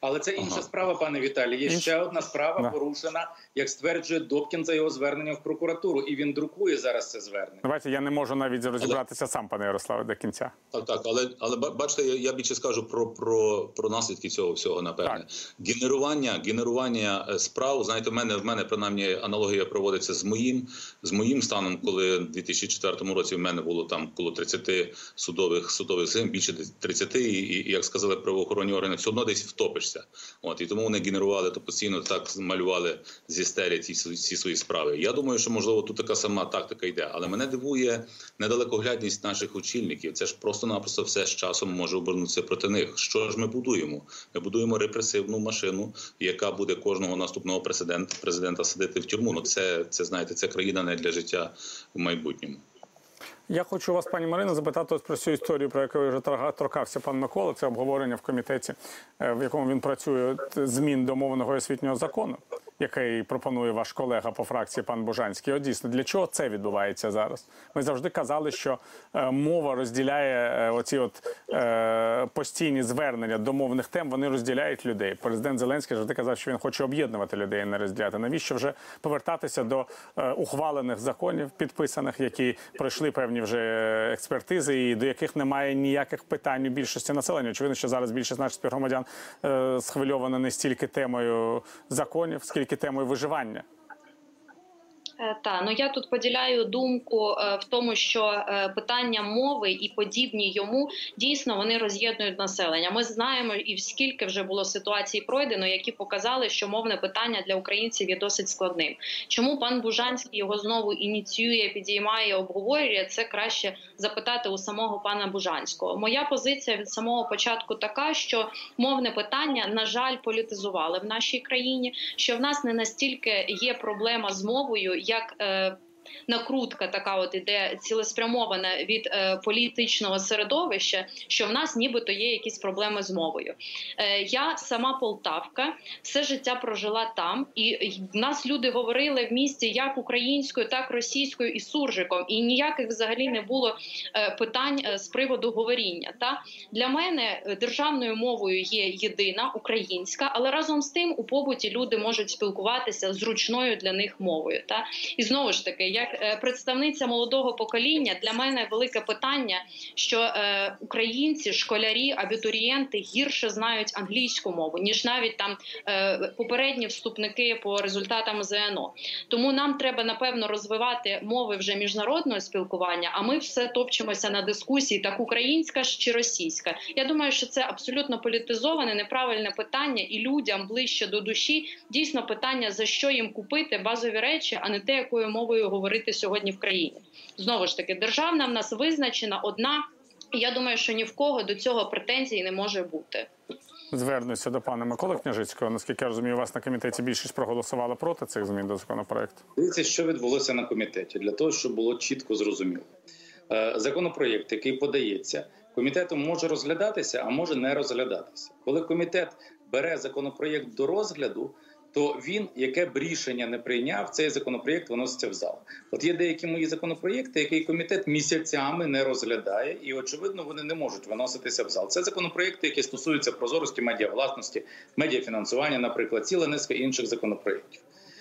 Але це інша справа, пане Віталій. Є Інша? ще одна справа Да. порушена, як стверджує Добкін за його зверненням в прокуратуру, і він друкує зараз це звернення. Давайте я не можу навіть розібратися сам, пане Ярославе, до кінця. Так, так, але але бачите, я, я більше скажу про, про, про наслідки цього всього. Напевне, генерування, генерування е, справ. Знаєте, в мене в мене принаймні аналогія проводиться з моїм з моїм станом, коли в 2004 році в мене було там коло 30 судових судових зим, більше 30, і, і як сказали правоохоронні органи, все одно десь втопишся. От і тому вони генерували то постійно так малювали зі стелі ці, ці свої справи. Я думаю, що можливо тут така сама тактика йде, але мене дивує недалекоглядність наших очільників. Це ж просто-напросто все з часом може обернутися проти них. Що ж ми будуємо? Ми будуємо репресивну машину, яка буде кожного наступного президента президента садити в тюрму. Ну це це знаєте, це країна не для життя в майбутньому. Я хочу вас, пані Марино, запитати ось про цю історію, про яку вже торкався пан Микола. Це обговорення в комітеті, е, в якому він працює змін до мовного освітнього закону, який пропонує ваш колега по фракції пан Бужанський. От для чого це відбувається зараз? Ми завжди казали, що е, мова розділяє е, оці от е, постійні звернення до мовних тем вони розділяють людей. Президент Зеленський завжди казав, що він хоче об'єднувати людей, не розділяти. Навіщо вже повертатися до ухвалених законів, підписаних, які пройшли певні вже експертизи, і до яких немає ніяких питань у більшості населення? Очевидно, що зараз більшість наших співгромадян схвильована не стільки темою законів, скільки темою виживання. Е, Та ну я тут поділяю думку е, в тому, що е, питання мови і подібні йому дійсно вони роз'єднують населення. Ми знаємо, і скільки вже було ситуацій пройдено, які показали, що мовне питання для українців є досить складним. Чому пан Бужанський його знову ініціює, підіймає, обговорює це краще запитати у самого пана Бужанського. Моя позиція від самого початку така, що мовне питання на жаль політизували в нашій країні. Що в нас не настільки є проблема з мовою, як е, накрутка така, от іде цілеспрямована від е, політичного середовища, що в нас нібито є якісь проблеми з мовою. Е, я сама Полтавка, все життя прожила там, і в нас люди говорили в місті як українською, так російською і суржиком, і ніяких взагалі не було е, питань е, з приводу говоріння. Та для мене е, державною мовою є єдина українська, але разом з тим у побуті люди можуть спілкуватися зручною для них мовою. Та і знову ж таки, як е, представниця молодого покоління, для мене велике питання, що е, українці, школярі, абітурієнти гірше знають англійську мову ніж навіть там е, попередні вступники по результатам ЗНО. Тому нам треба напевно розвивати мови вже міжнародного спілкування. А ми все топчемося на дискусії, так українська чи російська. Я думаю, що це абсолютно політизоване, неправильне питання, і людям ближче до душі дійсно питання за що їм купити базові речі, а не те, якою мовою говорити сьогодні в країні. Знову ж таки, державна в нас визначена одна. і Я думаю, що ні в кого до цього претензій не може бути. Звернуся до пана Миколи Княжицького. Наскільки я розумію, у вас на комітеті більшість проголосувала проти цих змін до законопроекту. Дивіться, що відбулося на комітеті, для того, щоб було чітко зрозуміло. Е, Законопроєкт, який подається, комітетом може розглядатися, а може не розглядатися. Коли комітет бере законопроєкт до розгляду, то він, яке б рішення не прийняв, цей законопроєкт виноситься в зал. От є деякі мої законопроєкти, які комітет місяцями не розглядає, і очевидно, вони не можуть виноситися в зал. Це законопроєкти, які стосуються прозорості медіавласності, медіафінансування, наприклад, ціла низка інших законопроєктів.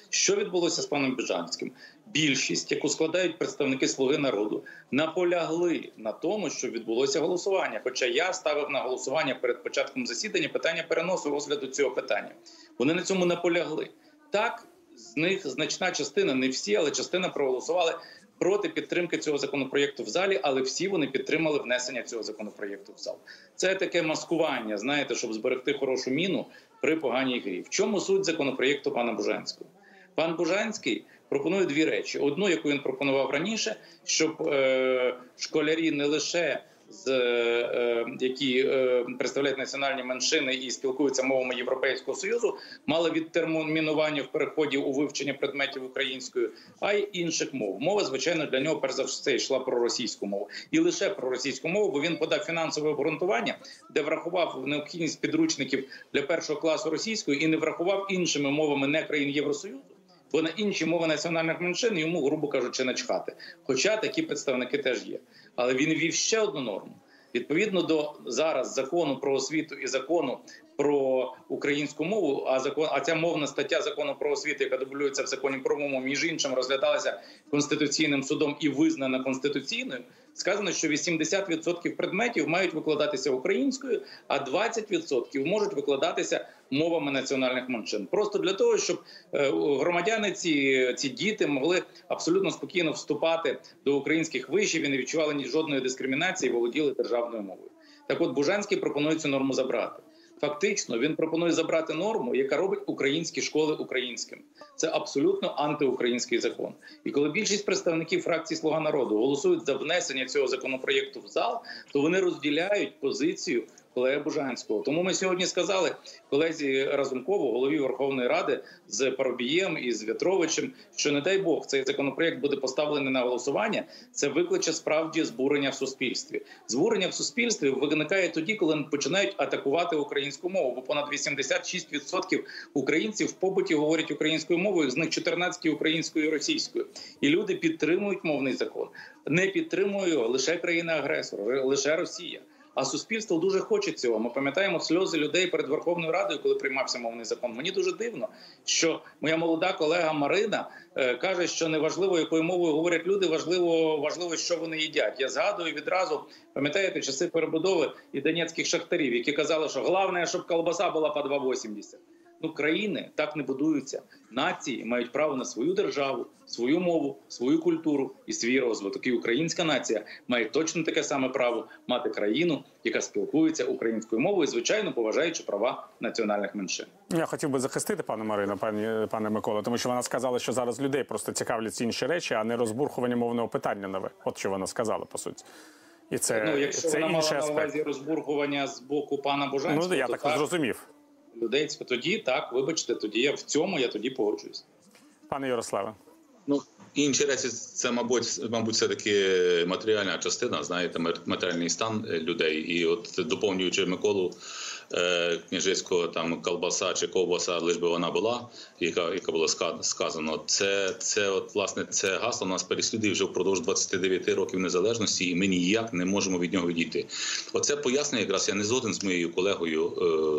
Що відбулося з паном Біжанським? Більшість, яку складають представники Слуги народу, наполягли на тому, що відбулося голосування. Хоча я ставив на голосування перед початком засідання питання переносу розгляду цього питання. Вони на цьому наполягли. Так, з них значна частина, не всі, але частина проголосували проти підтримки цього законопроєкту в залі, але всі вони підтримали внесення цього законопроєкту в зал. Це таке маскування, знаєте, щоб зберегти хорошу міну при поганій грі. В чому суть законопроєкту пана Бужанського? Пан Бужанський пропонує дві речі: одну, яку він пропонував раніше, щоб е, школярі не лише з е, які е, представляють національні меншини і спілкуються мовами Європейського союзу, мали відтермінування в переході у вивчення предметів українською, а й інших мов. Мова, звичайно, для нього перш за все йшла про російську мову і лише про російську мову, бо він подав фінансове обґрунтування, де врахував необхідність підручників для першого класу російської і не врахував іншими мовами не країн Євросоюзу. Бо на інші мови національних меншин йому, грубо кажучи, начхати. Хоча такі представники теж є. Але він ввів ще одну норму. Відповідно до зараз закону про освіту і закону про українську мову, а закон, а ця мовна стаття закону про освіту, яка дублюється в законі про мову, між іншим розглядалася конституційним судом і визнана конституційною. Сказано, що 80% предметів мають викладатися українською, а 20% можуть викладатися мовами національних меншин. Просто для того, щоб е, громадяни, ці ці діти могли абсолютно спокійно вступати до українських вишів і не відчували ні жодної дискримінації, володіли державною мовою. Так, от Бужанський пропонує цю норму забрати. Фактично, він пропонує забрати норму, яка робить українські школи українськими. Це абсолютно антиукраїнський закон. І коли більшість представників фракції Слуга народу голосують за внесення цього законопроєкту в зал, то вони розділяють позицію колеги Бужанського. Тому ми сьогодні сказали колезі Разумкову, голові Верховної Ради з Парубієм і з В'ятровичем, що не дай Бог цей законопроєкт буде поставлений на голосування. Це викличе справді збурення в суспільстві. Збурення в суспільстві виникає тоді, коли починають атакувати українську мову. Бо понад 86% українців в побуті говорять українською мовою, з них 14 українською і російською, і люди підтримують мовний закон. Не підтримує лише країна-агресор, лише Росія. А суспільство дуже хоче цього. Ми пам'ятаємо сльози людей перед Верховною Радою, коли приймався мовний закон. Мені дуже дивно, що моя молода колега Марина е, каже, що не важливо, якою мовою говорять люди, важливо, важливо, що вони їдять. Я згадую відразу, пам'ятаєте, часи перебудови і донецьких шахтарів, які казали, що головне, щоб колбаса була по 2,80. Ну, країни так не будуються. Нації мають право на свою державу, свою мову, свою культуру і свій розвиток. І українська нація має точно таке саме право мати країну, яка спілкується українською мовою, звичайно, поважаючи права національних меншин. Я хотів би захистити пану Марину, пані пане Микола, тому що вона сказала, що зараз людей просто цікавлять інші речі, а не розбурхування мовного питання нове. От що вона сказала по суті. І це, ну, якщо це вона мала на увазі розбурхування з боку пана Божанського, Ну я то так зрозумів. Людей тоді так, вибачте, тоді я в цьому я тоді погоджуюсь. Пане Ярославе. Ну, інші речі, це, мабуть, мабуть, все таки матеріальна частина, знаєте, матеріальний стан е, людей. І от доповнюючи Миколу княжицького там колбаса чи ковбаса, лиш би вона була, яка яка була сказано. Це це от власне це гасло нас переслідує вже впродовж 29 років незалежності, і ми ніяк не можемо від нього відійти. Оце пояснення, якраз я не згоден з моєю колегою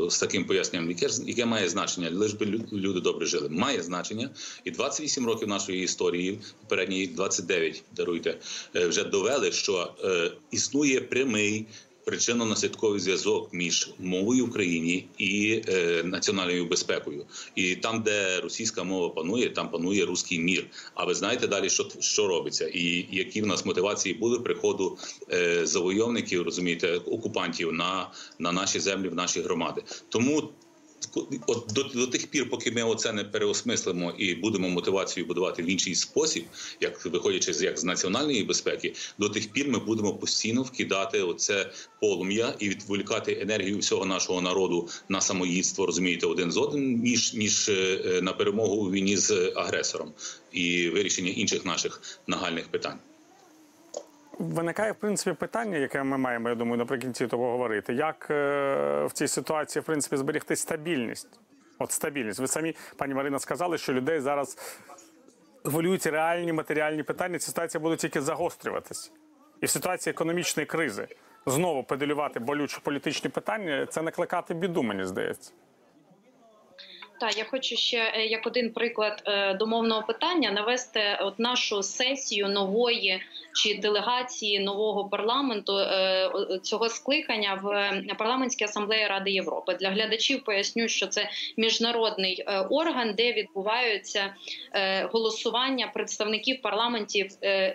е, з таким поясненням, яке яке має значення, лиш би люди добре жили. Має значення, і 28 років нашої історії, попередні 29, даруйте, е, вже довели, що е, існує прямий причинно-наслідковий зв'язок між мовою в Україні і е, національною безпекою. І там, де російська мова панує, там панує руський мір. А ви знаєте далі, що що робиться, і які в нас мотивації були приходу е, завойовників, розумієте, окупантів на, на наші землі, в наші громади. Тому от до, до тих пір, поки ми оце не переосмислимо і будемо мотивацію будувати в інший спосіб, як виходячи з як з національної безпеки, до тих пір ми будемо постійно вкидати оце полум'я і відволікати енергію всього нашого народу на самоїдство, розумієте, один з одним, ніж ніж е, на перемогу у війні з агресором і вирішення інших наших нагальних питань. Виникає в принципі питання, яке ми маємо, я думаю, наприкінці того говорити. Як е, в цій ситуації в принципі зберегти стабільність? От стабільність. Ви самі, пані Марина, сказали, що людей зараз хвилюють реальні матеріальні питання. Ця ситуація буде тільки загострюватись. І в ситуації економічної кризи знову педалювати болючі політичні питання це накликати біду, мені здається. Так, я хочу ще е, як один приклад е, домовного питання навести от нашу сесію нової чи делегації нового парламенту е, цього скликання в парламентській асамблеї Ради Європи. Для глядачів поясню, що це міжнародний орган, де відбуваються голосування представників парламентів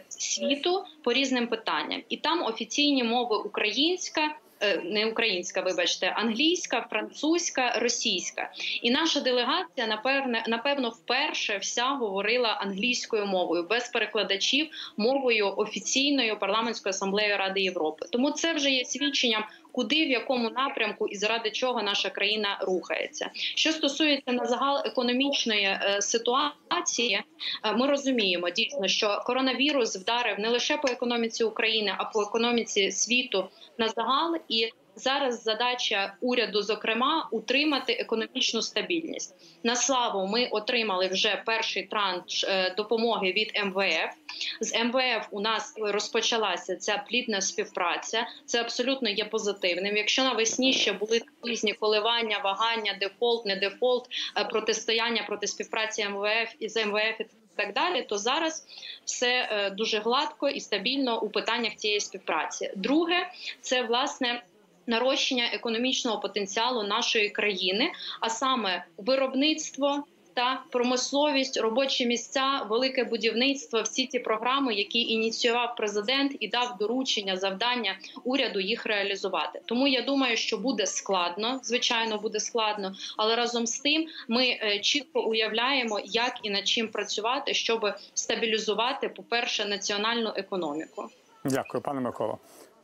світу по різним питанням, і там офіційні мови українська. Е, не українська, вибачте, англійська, французька, російська. І наша делегація напевне напевно вперше вся говорила англійською мовою без перекладачів мовою офіційною парламентської асамблеї Ради Європи. Тому це вже є свідченням. Куди в якому напрямку і заради чого наша країна рухається? Що стосується на загал економічної е, ситуації, е, ми розуміємо дійсно, що коронавірус вдарив не лише по економіці України, а по економіці світу на загал і зараз задача уряду, зокрема, утримати економічну стабільність. На славу ми отримали вже перший транш е, допомоги від МВФ. З МВФ у нас розпочалася ця плідна співпраця. Це абсолютно є позитивним. Якщо навесні ще були різні коливання, вагання, дефолт, не дефолт, е, протистояння проти співпраці МВФ і з МВФ. Так далі, то зараз все е, дуже гладко і стабільно у питаннях цієї співпраці. Друге, це власне нарощення економічного потенціалу нашої країни, а саме виробництво. Та промисловість, робочі місця, велике будівництво всі ці програми, які ініціював президент і дав доручення завдання уряду їх реалізувати. Тому я думаю, що буде складно, звичайно, буде складно, але разом з тим ми е, чітко уявляємо, як і над чим працювати, щоб стабілізувати, по перше, національну економіку. Дякую, пане Микола.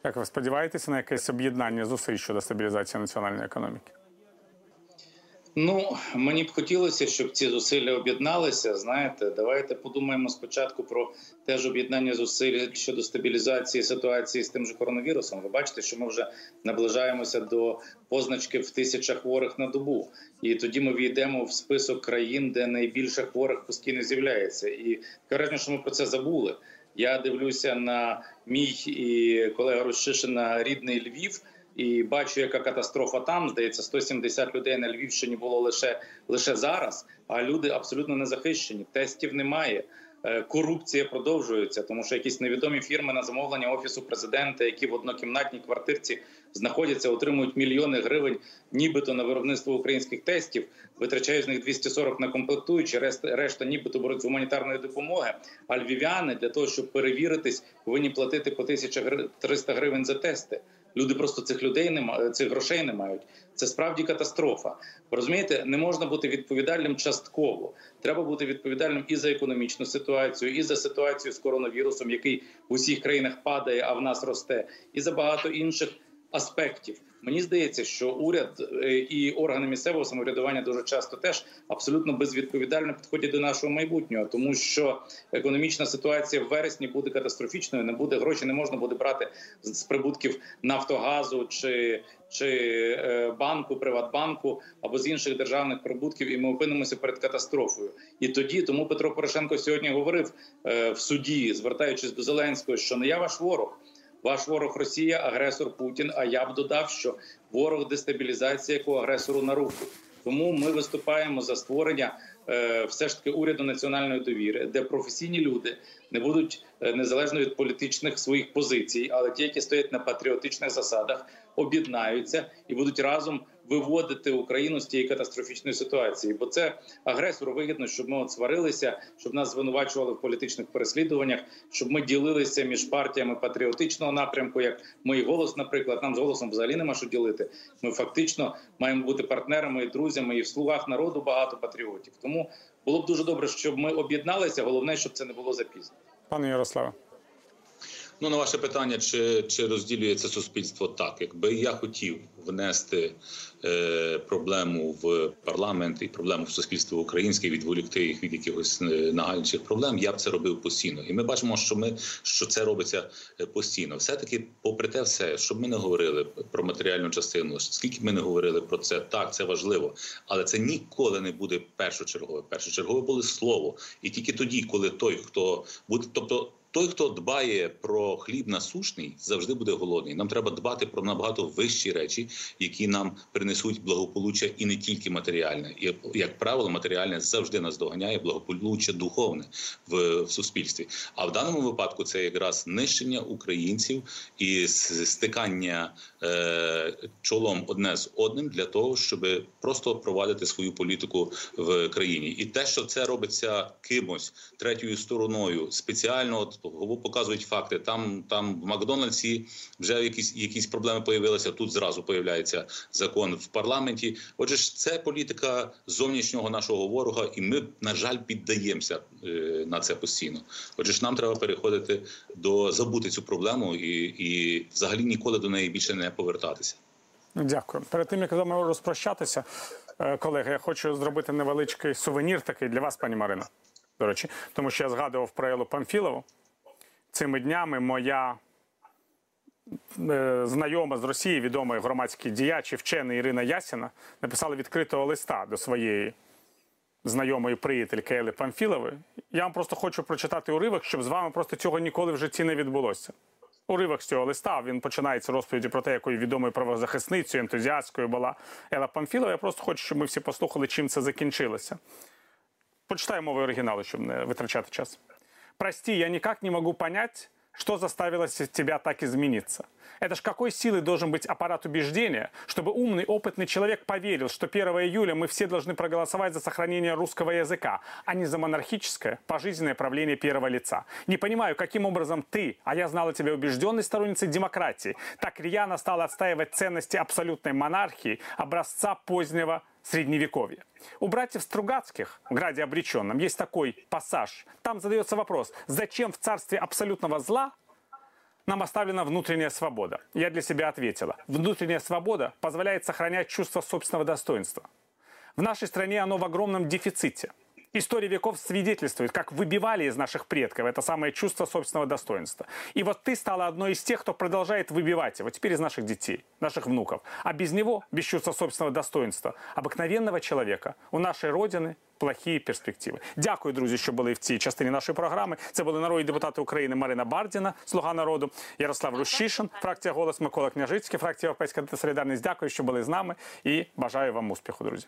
Як ви сподіваєтеся на якесь об'єднання зусиль щодо стабілізації національної економіки? Ну мені б хотілося, щоб ці зусилля об'єдналися. Знаєте, давайте подумаємо спочатку про теж об'єднання зусиль щодо стабілізації ситуації з тим же коронавірусом. Ви бачите, що ми вже наближаємося до позначки в тисячах хворих на добу, і тоді ми війдемо в список країн, де найбільше хворих постійно з'являється, і кажуть, що ми про це забули. Я дивлюся на мій і колега Рощишина рідний Львів. і бачу, яка катастрофа там. Здається, 170 людей на Львівщині було лише лише зараз. А люди абсолютно не захищені. Тестів немає. Е, корупція продовжується, тому що якісь невідомі фірми на замовлення офісу президента, які в однокімнатній квартирці знаходяться, отримують мільйони гривень, нібито на виробництво українських тестів, витрачають з них 240 на комплектуючі, решта, решта нібито беруть з гуманітарної допомоги. А львів'яни для того, щоб перевіритись, повинні платити по 1300 гривень за тести. Люди просто цих людей не цих грошей не мають. Це справді катастрофа. Розумієте, не можна бути відповідальним частково. Треба бути відповідальним і за економічну ситуацію, і за ситуацію з коронавірусом, який в усіх країнах падає, а в нас росте, і за багато інших аспектів. Мені здається, що уряд е, і органи місцевого самоврядування дуже часто теж абсолютно безвідповідально підходять до нашого майбутнього, тому що економічна ситуація в вересні буде катастрофічною. Не буде гроші, не можна буде брати з прибутків Нафтогазу чи чи е, банку, Приватбанку або з інших державних прибутків, і ми опинимося перед катастрофою. І тоді тому Петро Порошенко сьогодні говорив е, в суді, звертаючись до Зеленського, що не я ваш ворог. Ваш ворог Росія, агресор Путін. А я б додав, що ворог дестабілізація яку агресору на руку. Тому ми виступаємо за створення е, все ж таки уряду національної довіри, де професійні люди не будуть е, незалежно від політичних своїх позицій, але ті, які стоять на патріотичних засадах, об'єднаються і будуть разом виводити Україну з тієї катастрофічної ситуації, бо це агресору вигідно, щоб ми от сварилися, щоб нас звинувачували в політичних переслідуваннях, щоб ми ділилися між партіями патріотичного напрямку, як ми голос, наприклад, нам з голосом взагалі нема що ділити. Ми фактично маємо бути партнерами і друзями, і в слугах народу багато патріотів. Тому було б дуже добре, щоб ми об'єдналися. Головне, щоб це не було запізно. Пане Ярославе. Ну, на ваше питання, чи чи розділюється суспільство так, якби я хотів внести е, проблему в парламент і проблему в суспільство українське, відволікти їх від якихось е, нагальніших проблем, я б це робив постійно. І ми бачимо, що ми що це робиться е, постійно. Все таки, попри те, все, щоб ми не говорили про матеріальну частину, скільки ми не говорили про це, так це важливо, але це ніколи не буде першочергове. Першочергове буде слово, і тільки тоді, коли той, хто буде, тобто. Той, хто дбає про хліб насушний, завжди буде голодний. Нам треба дбати про набагато вищі речі, які нам принесуть благополуччя і не тільки матеріальне. І як правило, матеріальне завжди нас доганяє благополуччя духовне в, в суспільстві. А в даному випадку це якраз нищення українців і стикання е, чолом одне з одним для того, щоб просто провадити свою політику в країні. І те, що це робиться кимось третьою стороною, спеціально показують факти. Там там в Макдональдсі вже якісь якісь проблеми появилися. Тут зразу появляється закон в парламенті. Отже, ж це політика зовнішнього нашого ворога, і ми на жаль піддаємося е, на це постійно. Отже, ж нам треба переходити до забути цю проблему і, і взагалі ніколи до неї більше не повертатися. Дякую. Перед тим як з розпрощатися, е, колеги, я хочу зробити невеличкий сувенір такий для вас, пані Марина. До речі, тому що я згадував про Елу Памфілову цими днями моя е, знайома з Росії, відомий громадський діяч і вчений Ірина Ясіна, написала відкритого листа до своєї знайомої приятельки Ели Памфілової. Я вам просто хочу прочитати уривок, щоб з вами просто цього ніколи в житті не відбулося. Уривок з цього листа він починається розповіді про те, якою відомою правозахисницею, ентузіасткою була Ела Памфілова. Я просто хочу, щоб ми всі послухали, чим це закінчилося. Почитаю мовою оригіналу, щоб не витрачати час. Прости, я никак не могу понять, что заставило тебя так измениться. Это ж какой силой должен быть аппарат убеждения, чтобы умный, опытный человек поверил, что 1 июля мы все должны проголосовать за сохранение русского языка, а не за монархическое, пожизненное правление первого лица. Не понимаю, каким образом ты, а я знала тебя убежденной сторонницей демократии, так рьяно стала отстаивать ценности абсолютной монархии, образца позднего Средневековья. У братьев Стругацких в «Граде обреченном» есть такой пассаж. Там задается вопрос, зачем в царстве абсолютного зла нам оставлена внутренняя свобода? Я для себя ответила. Внутренняя свобода позволяет сохранять чувство собственного достоинства. В нашей стране оно в огромном дефиците. История веков свидетельствует, как выбивали из наших предков это самое чувство собственного достоинства. И вот ты стала одной из тех, кто продолжает выбивать его теперь из наших детей, наших внуков. А без него, без чувства собственного достоинства, обыкновенного человека у нашої родини плохі перспективи. Дякую, друзі, що були в цій частині нашої програми. Це були народні депутати України Марина Бардіна, Слуга народу, Ярослав Рущишин, фракція Голос Микола Княжицький, фракція Європейська Солідарність. Дякую, що були з нами і бажаю вам успіху, друзі.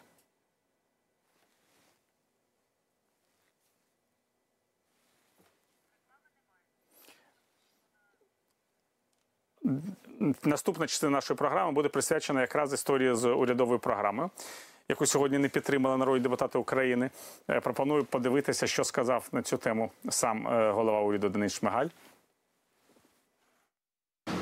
Наступна частина нашої програми буде присвячена якраз історії з урядовою програмою, яку сьогодні не підтримали народні депутати України. Е, Пропоную подивитися, що сказав на цю тему сам е, голова уряду Денис Шмигаль.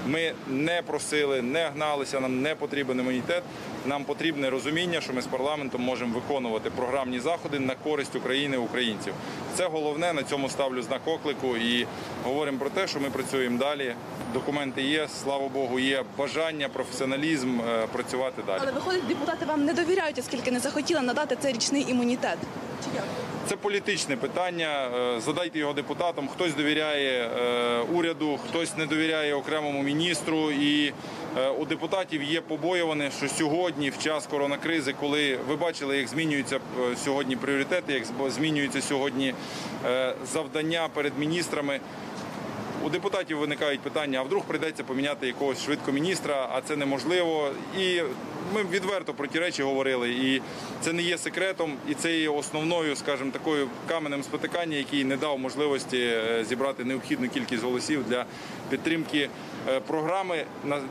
Ми не просили, не гналися, нам не потрібен імунітет. Нам потрібне розуміння, що ми з парламентом можемо виконувати програмні заходи на користь України українців. Це головне. На цьому ставлю знак оклику і говоримо про те, що ми працюємо далі. Документи є, слава Богу, є бажання, професіоналізм е, працювати далі. Але виходить, депутати вам не довіряють, оскільки не захотіли надати цей річний імунітет. Чи як? Це політичне питання. Е, Задайте його депутатам. Хтось довіряє е, уряду, хтось не довіряє окремому міністру. І е, у депутатів є побоюване, що сьогодні, в час коронакризи, коли ви бачили, як змінюються сьогодні пріоритети, як змінюються сьогодні завдання перед міністрами. У депутатів виникають питання: а вдруг прийдеться поміняти якогось швидко міністра, а це неможливо. І ми відверто про ті речі говорили. І це не є секретом, і це є основною, скажімо, такою каменем спотикання, який не дав можливості е, зібрати необхідну кількість голосів для підтримки е, програми,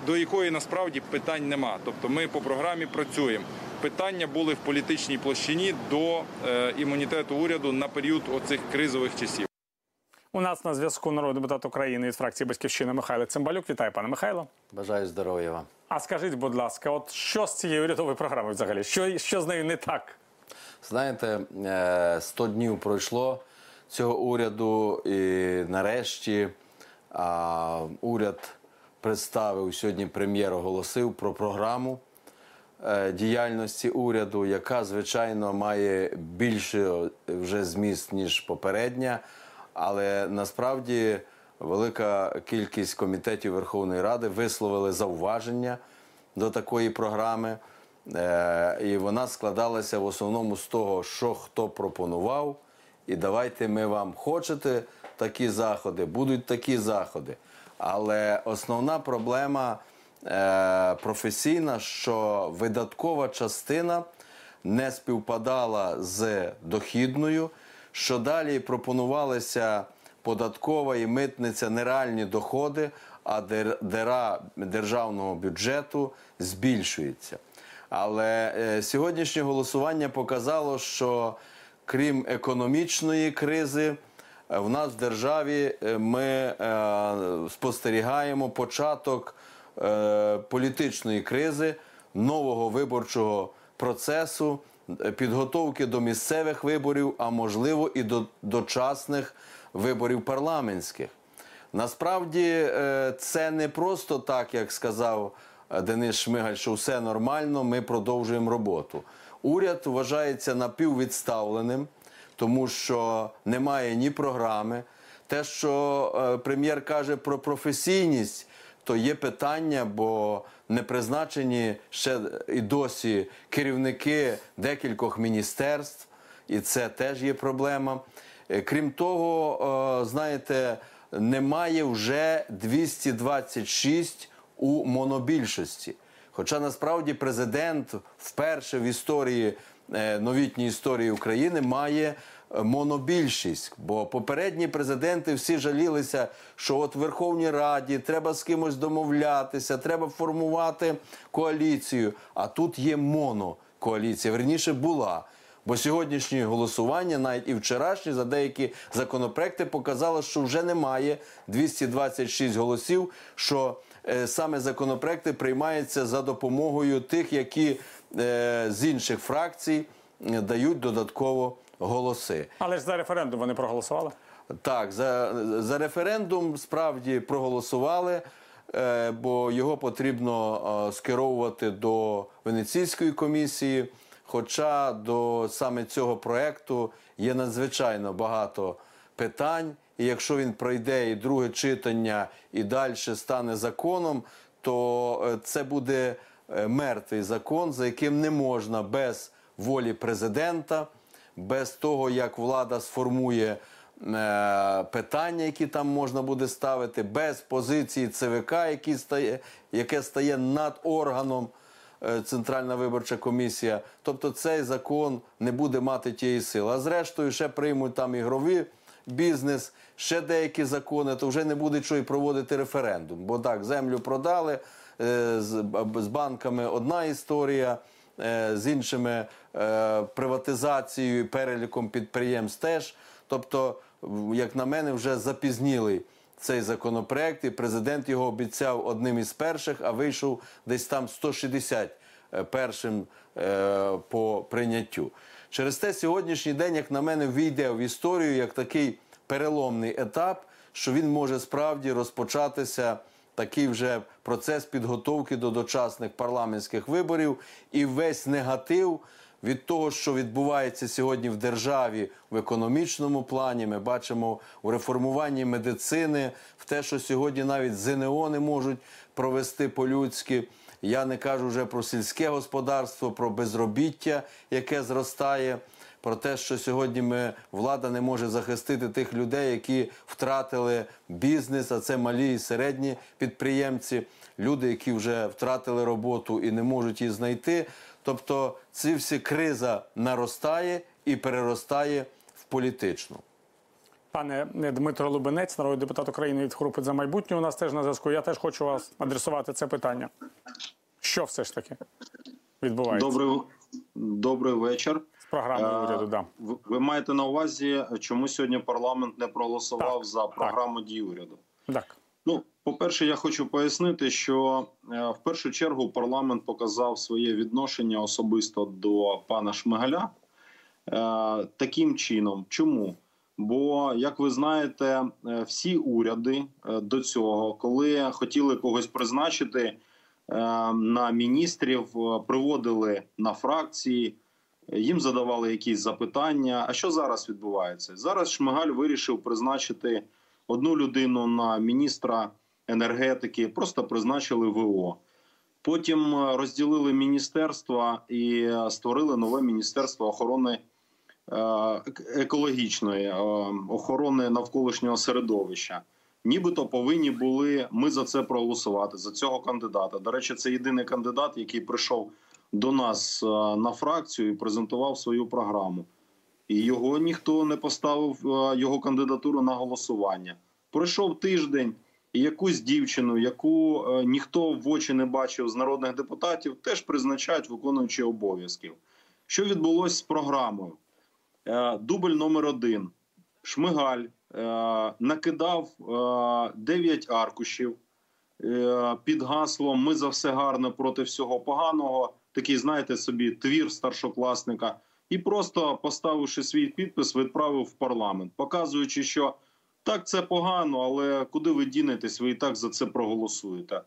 до якої насправді питань нема. Тобто ми по програмі працюємо. Питання були в політичній площині до е, імунітету уряду на період оцих кризових часів. У нас на зв'язку народний депутат України від фракції Батьківщина Михайло Цимбалюк. Вітаю, пане Михайло. Бажаю здоров'я вам. А скажіть, будь ласка, от що з цією урядовою програмою взагалі? Що, що з нею не так? Знаєте, е, 100 днів пройшло цього уряду, і нарешті а, уряд представив сьогодні. Прем'єр оголосив про програму е, діяльності уряду, яка звичайно має більше вже зміст ніж попередня, але насправді велика кількість комітетів Верховної Ради висловили зауваження до такої програми. Е, І вона складалася в основному з того, що хто пропонував. І давайте ми вам хочете такі заходи, будуть такі заходи. Але основна проблема е, професійна, що видаткова частина не співпадала з дохідною, що далі пропонувалися податкова і митниця нереальні доходи, а дер- дира державного бюджету збільшується. Але е, сьогоднішнє голосування показало, що крім економічної кризи, е, в нас в державі е, ми спостерігаємо початок політичної кризи, нового виборчого процесу, підготовки до місцевих виборів, а можливо і до дочасних виборів парламентських. Насправді е, це не просто так, як сказав е, Денис Шмигаль, що все нормально, ми продовжуємо роботу. Уряд вважається напіввідставленим, тому що немає ні програми. Те, що е, прем'єр каже про професійність, то є питання, бо не призначені ще і досі керівники декількох міністерств, і це теж є проблема. Е, Крім того, е, знаєте, немає вже 226 у монобільшості. Хоча насправді президент вперше в історії е, новітньої історії України має монобільшість. Бо попередні президенти всі жалілися, що от в Верховній Раді треба з кимось домовлятися, треба формувати коаліцію. А тут є монокоаліція. Верніше була. Бо сьогоднішнє голосування, навіть і вчорашнє, за деякі законопроекти показало, що вже немає 226 голосів, що е, саме законопроекти приймаються за допомогою тих, які е, з інших фракцій дають додатково голоси. Але ж за референдум вони проголосували. Так, за, за референдум справді проголосували, е, бо його потрібно е, скеровувати до Венеційської комісії. Хоча до саме цього проекту є надзвичайно багато питань, і якщо він пройде і друге читання, і далі стане законом, то е, це буде мертвий закон, за яким не можна без волі президента, без того, як влада сформує е, питання, які там можна буде ставити, без позиції ЦВК, які стає, яке стає над органом. е, Центральна виборча комісія. Тобто цей закон не буде мати тієї сили. А зрештою, ще приймуть там ігрові бізнес, ще деякі закони, то вже не буде чого і проводити референдум. Бо так, землю продали е, з, банками одна історія, з іншими е, приватизацією, переліком підприємств теж. Тобто, як на мене, вже запізнілий цей законопроект, і президент його обіцяв одним із перших, а вийшов десь там 160 першим е, по прийняттю. Через те сьогоднішній день, як на мене, війде в історію як такий переломний етап, що він може справді розпочатися такий вже процес підготовки до дочасних парламентських виборів, і весь негатив від того, що відбувається сьогодні в державі в економічному плані. Ми бачимо у реформуванні медицини, в те, що сьогодні навіть ЗНО не можуть провести по-людськи. Я не кажу вже про сільське господарство, про безробіття, яке зростає. Про те, що сьогодні ми влада не може захистити тих людей, які втратили бізнес, а це малі і середні підприємці, люди, які вже втратили роботу і не можуть її знайти. Тобто, ці всі криза наростає і переростає в політичну. Пане Дмитро Лубенець, народний депутат України від групи за майбутнє. У нас теж на зв'язку. Я теж хочу вас адресувати це питання. Що все ж таки відбувається? Добрий, добрий вечір. Програмою Е, уряду, да. Ви, ви маєте на увазі, чому сьогодні парламент не проголосував Так, за програму дій уряду? Так. Ну, по-перше, я хочу пояснити, що е, в першу чергу парламент показав своє відношення особисто до пана Шмигаля е, таким чином. Чому? Бо, як ви знаєте, всі уряди до цього, коли хотіли когось призначити на міністрів, приводили на фракції, їм задавали якісь запитання. А що зараз відбувається? Зараз Шмигаль вирішив призначити одну людину на міністра енергетики, просто призначили ВО. Потім е, розділили міністерства і е, створили нове міністерство охорони е, екологічної охорони навколишнього середовища. Нібито повинні були ми за це проголосувати за цього кандидата. До речі, це єдиний кандидат, який прийшов до нас е, на фракцію і презентував свою програму. І його ніхто не поставив е, його кандидатуру на голосування. Пройшов тиждень, і якусь дівчину, яку е, ніхто в очі не бачив з народних депутатів, теж призначають виконуючи обов'язків. Що відбулося з програмою? Дубль номер один. Шмигаль накидав е, 9 аркушів під гаслом Ми за все гарне проти всього поганого. Такий, знаєте собі, твір старшокласника, і просто поставивши свій підпис, відправив в парламент, показуючи, що так це погано, але куди ви дінетесь, ви і так за це проголосуєте.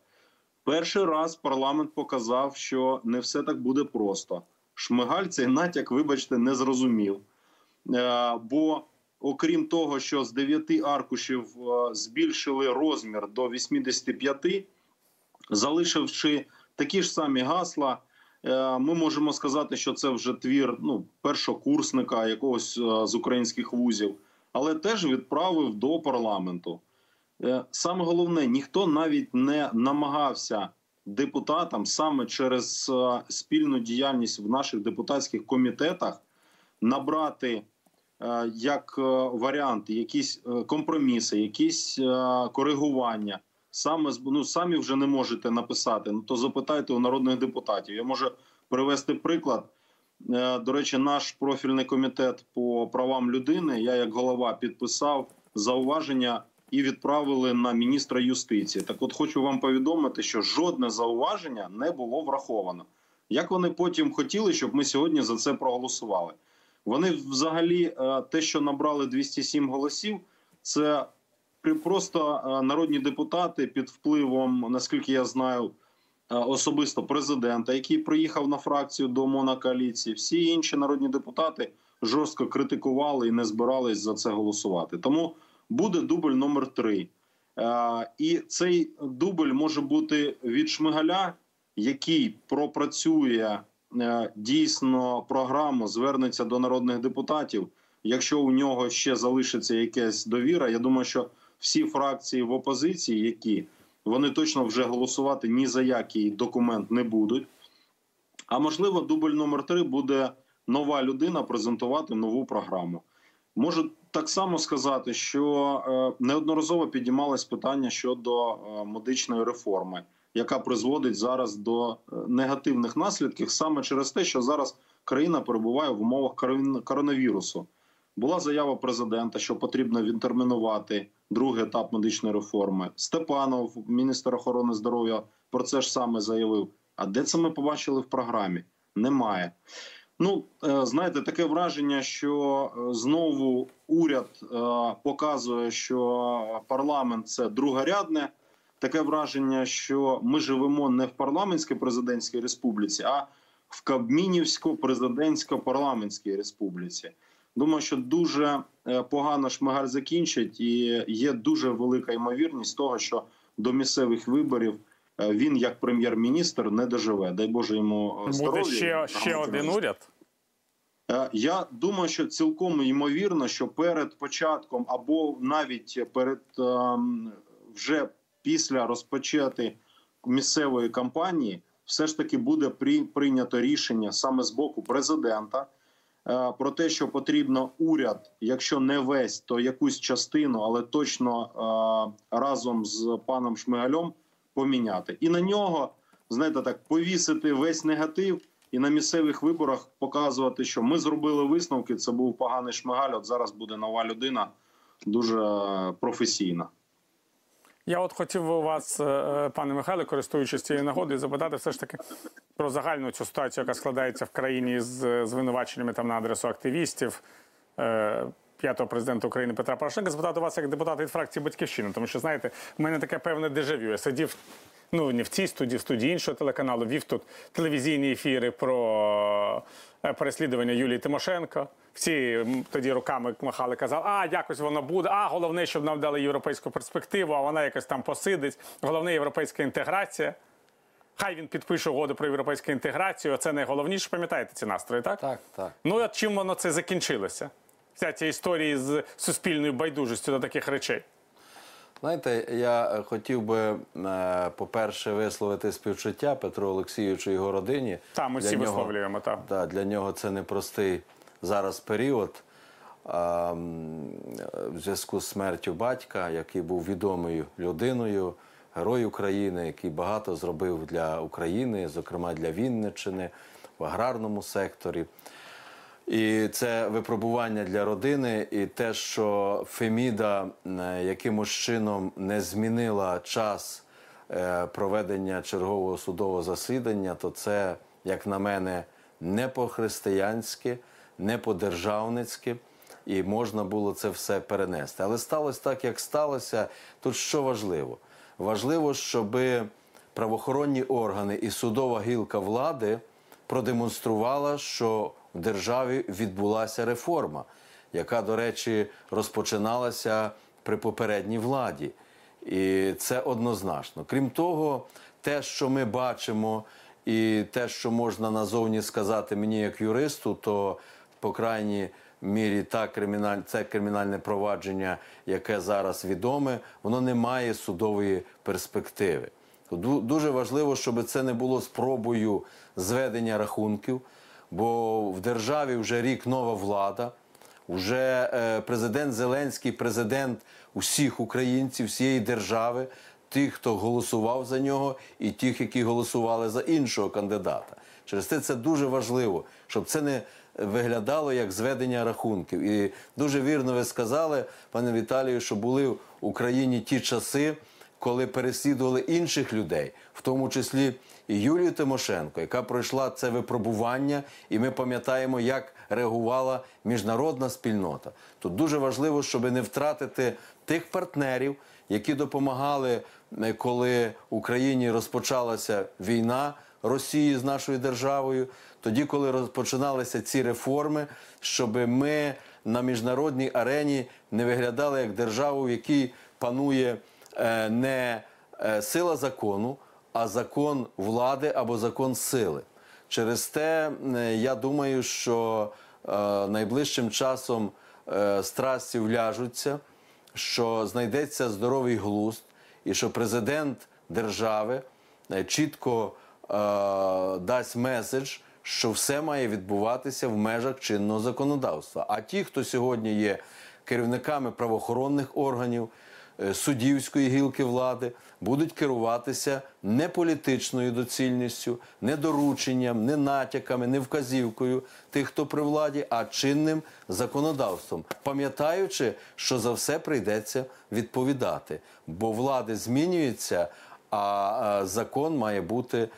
Перший раз парламент показав, що не все так буде просто. Шмигаль цей натяк, вибачте, не зрозумів. Е, Бо окрім того, що з 9 аркушів е, збільшили розмір до 85, залишивши такі ж самі гасла, ми можемо сказати, що це вже твір ну, першокурсника якогось е, з українських вузів, але теж відправив до парламенту. Е, Саме головне, ніхто навіть не намагався депутатам саме через е, спільну діяльність в наших депутатських комітетах набрати е, як е, варіанти якісь е, компроміси, якісь е, коригування. Саме ну, самі вже не можете написати. Ну то запитайте у народних депутатів. Я можу привести приклад. Е, До речі, наш профільний комітет по правам людини. Я як голова підписав зауваження і відправили на міністра юстиції. Так, от хочу вам повідомити, що жодне зауваження не було враховано. Як вони потім хотіли, щоб ми сьогодні за це проголосували? Вони взагалі е, те, що набрали 207 голосів, це просто е, народні депутати під впливом, наскільки я знаю, е, особисто президента, який приїхав на фракцію до монокоаліції. Всі інші народні депутати жорстко критикували і не збирались за це голосувати. Тому буде дубль номер три. Е, І цей дубль може бути від Шмигаля, який пропрацює дійсно програму, звернеться до народних депутатів. Якщо у нього ще залишиться якась довіра, я думаю, що всі фракції в опозиції, які вони точно вже голосувати ні за який документ не будуть. А можливо, дубль номер три буде нова людина презентувати нову програму. Можу так само сказати, що е, неодноразово піднімалось питання щодо е, медичної реформи, яка призводить зараз до е, негативних наслідків саме через те, що зараз країна перебуває в умовах коронавірусу. Була заява президента, що потрібно відтермінувати другий етап медичної реформи. Степанов, міністр охорони здоров'я, про це ж саме заявив. А де це ми побачили в програмі? Немає. Ну, е, знаєте, таке враження, що е, знову уряд е, показує, що парламент це другорядне. Таке враження, що ми живемо не в парламентській президентській республіці, а в Кабмінівсько-президентсько-парламентській республіці. Думаю, що дуже е, погано Шмигаль закінчить, і є дуже велика ймовірність того, що до місцевих виборів е, він, як прем'єр-міністр, не доживе. Дай Боже йому е, здоров'я. Буде ще, ще один уряд. Я думаю, що цілком ймовірно, що перед початком або навіть перед ем, вже після розпочати місцевої кампанії, все ж таки буде при- прийнято рішення саме з боку президента про те, що потрібно уряд, якщо не весь, то якусь частину, але точно е, разом з паном Шмигалем поміняти. І на нього, знаєте, так повісити весь негатив і на місцевих виборах показувати, що ми зробили висновки. Це був поганий шмигаль. От зараз буде нова людина, дуже е, професійна. Я от хотів у вас, е, пане Михайле, користуючись цією нагодою, запитати все ж таки про загальну цю ситуацію, яка складається в країні з звинуваченнями там на адресу активістів. П'ятого президента України Петра Порошенка запитати вас як депутата від фракції Батьківщина, тому що знаєте, в мене таке певне дежавю. Я сидів ну не в цій студії, в студії іншого телеканалу, вів тут телевізійні ефіри про е, переслідування Юлії Тимошенко. Всі тоді руками махали, казали, а якось воно буде. А головне, щоб нам дали європейську перспективу, а вона якось там посидить. Головне європейська інтеграція. Хай він підпише угоду про європейську інтеграцію. Це найголовніше. Пам'ятаєте ці настрої, так? Так, так. Ну от чим воно це закінчилося? Вся ця історія з суспільною байдужістю до таких речей. Знаєте, я е, хотів би, е, по-перше, висловити співчуття Петру Олексійовичу і його родині. Та, ми Для всі висловлюємо, так. Да, для нього це непростий зараз період. А, в зв'язку з смертю батька, який був відомою людиною, герой України, який багато зробив для України, зокрема для Вінниччини, в аграрному секторі. І це випробування для родини, і те, що Феміда якимось чином не змінила час е, проведення чергового судового засідання, то це, як на мене, не по-християнськи, не по-державницьки, і можна було це все перенести. Але сталося так, як сталося. Тут що важливо? Важливо, щоб правоохоронні органи і судова гілка влади продемонструвала, що в державі відбулася реформа, яка, до речі, розпочиналася при попередній владі. І це однозначно. Крім того, те, що ми бачимо, і те, що можна назовні сказати мені як юристу, то по крайній мірі та криміналь... це кримінальне провадження, яке зараз відоме, воно не має судової перспективи. Дуже важливо, щоб це не було спробою зведення рахунків, бо в державі вже рік нова влада. Уже е, президент Зеленський, президент усіх українців, всієї держави, тих, хто голосував за нього, і тих, які голосували за іншого кандидата. Через це це дуже важливо, щоб це не виглядало як зведення рахунків. І дуже вірно ви сказали, пане Віталію, що були в Україні ті часи, коли переслідували інших людей, в тому числі і Юлію Тимошенко, яка пройшла це випробування, і ми пам'ятаємо, як реагувала міжнародна спільнота. Тут дуже важливо, щоб не втратити тих партнерів, які допомагали, е, коли Україні розпочалася війна Росії з нашою державою, тоді, коли розпочиналися ці реформи, щоб ми на міжнародній арені не виглядали як державу, в якій панує не е, сила закону, а закон влади або закон сили. Через те е, я думаю, що е, найближчим часом е, страсті вляжуться, що знайдеться здоровий глузд, і що президент держави е, чітко е, дасть меседж, що все має відбуватися в межах чинного законодавства. А ті, хто сьогодні є керівниками правоохоронних органів, е, суддівської гілки влади, будуть керуватися не політичною доцільністю, не дорученням, не натяками, не вказівкою тих, хто при владі, а чинним законодавством, пам'ятаючи, що за все прийдеться відповідати, бо влади змінюються, а е, закон має бути, е,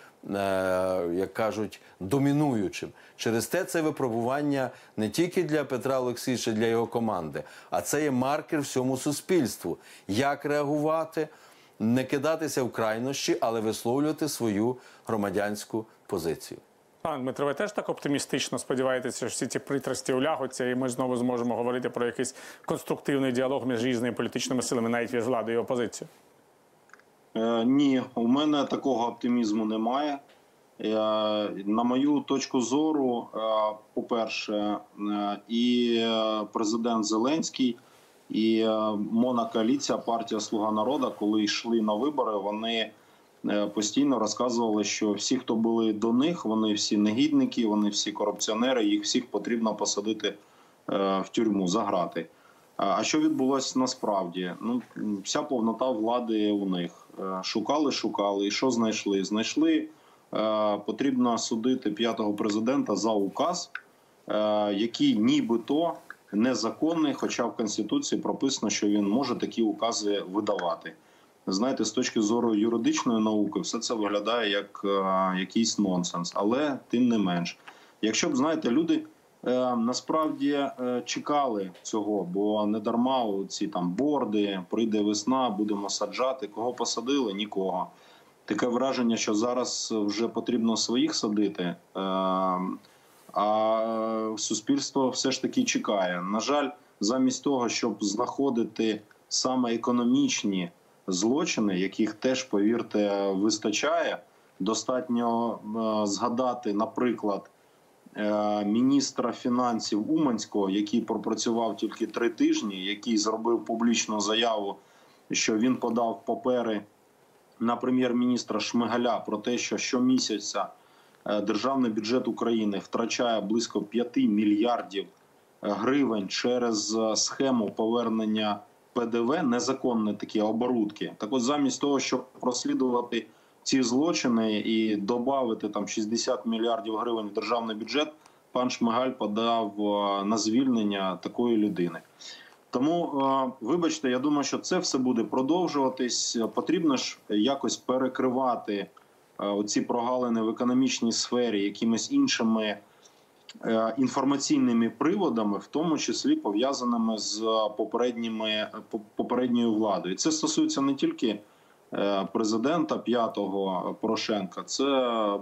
як кажуть, домінуючим. Через те це випробування не тільки для Петра Олексійовича, для його команди, а це є маркер всьому суспільству. Як реагувати, не кидатися в крайнощі, але висловлювати свою громадянську позицію. Пане Дмитро, ви теж так оптимістично сподіваєтеся, що всі ці притрасті улягуться, і ми знову зможемо говорити про якийсь конструктивний діалог між різними політичними силами, навіть між владою і опозицією? Е, ні, у мене такого оптимізму немає. Е, на мою точку зору, е, по-перше, і президент Зеленський, і монокоаліція партія Слуга народу, коли йшли на вибори, вони постійно розказували, що всі, хто були до них, вони всі негідники, вони всі корупціонери, їх всіх потрібно посадити в тюрму, заграти. А що відбулося насправді? Ну, вся повнота влади у них. Е, Шукали, шукали, і що знайшли? Знайшли, е, потрібно судити п'ятого президента за указ, е, який нібито незаконний, хоча в Конституції прописано, що він може такі укази видавати. Знаєте, з точки зору юридичної науки, все це виглядає як якийсь нонсенс, але тим не менш. Якщо б знаєте, люди насправді е, чекали цього, бо не дарма ці там борди, прийде весна, будемо саджати. Кого посадили? Нікого. Таке враження, що зараз вже потрібно своїх садити. Е, а суспільство все ж таки чекає. На жаль, замість того, щоб знаходити саме економічні злочини, яких теж, повірте, вистачає. Достатньо е, згадати, наприклад, е, міністра фінансів Уманського, який пропрацював тільки три тижні, який зробив публічну заяву, що він подав папери на прем'єр-міністра Шмигаля про те, що щомісяця е, державний бюджет України втрачає близько 5 мільярдів е, гривень через е, схему повернення ПДВ, незаконні такі оборудки. Так, от замість того, щоб розслідувати ці злочини і додати там 60 мільярдів гривень в державний бюджет, пан Шмигаль подав е, на звільнення такої людини. Тому, е, вибачте, я думаю, що це все буде продовжуватись. Потрібно ж якось перекривати е, оці прогалини в економічній сфері якимись іншими інформаційними приводами, в тому числі пов'язаними з попередніми попередньою владою. І це стосується не тільки президента п'ятого Порошенка, це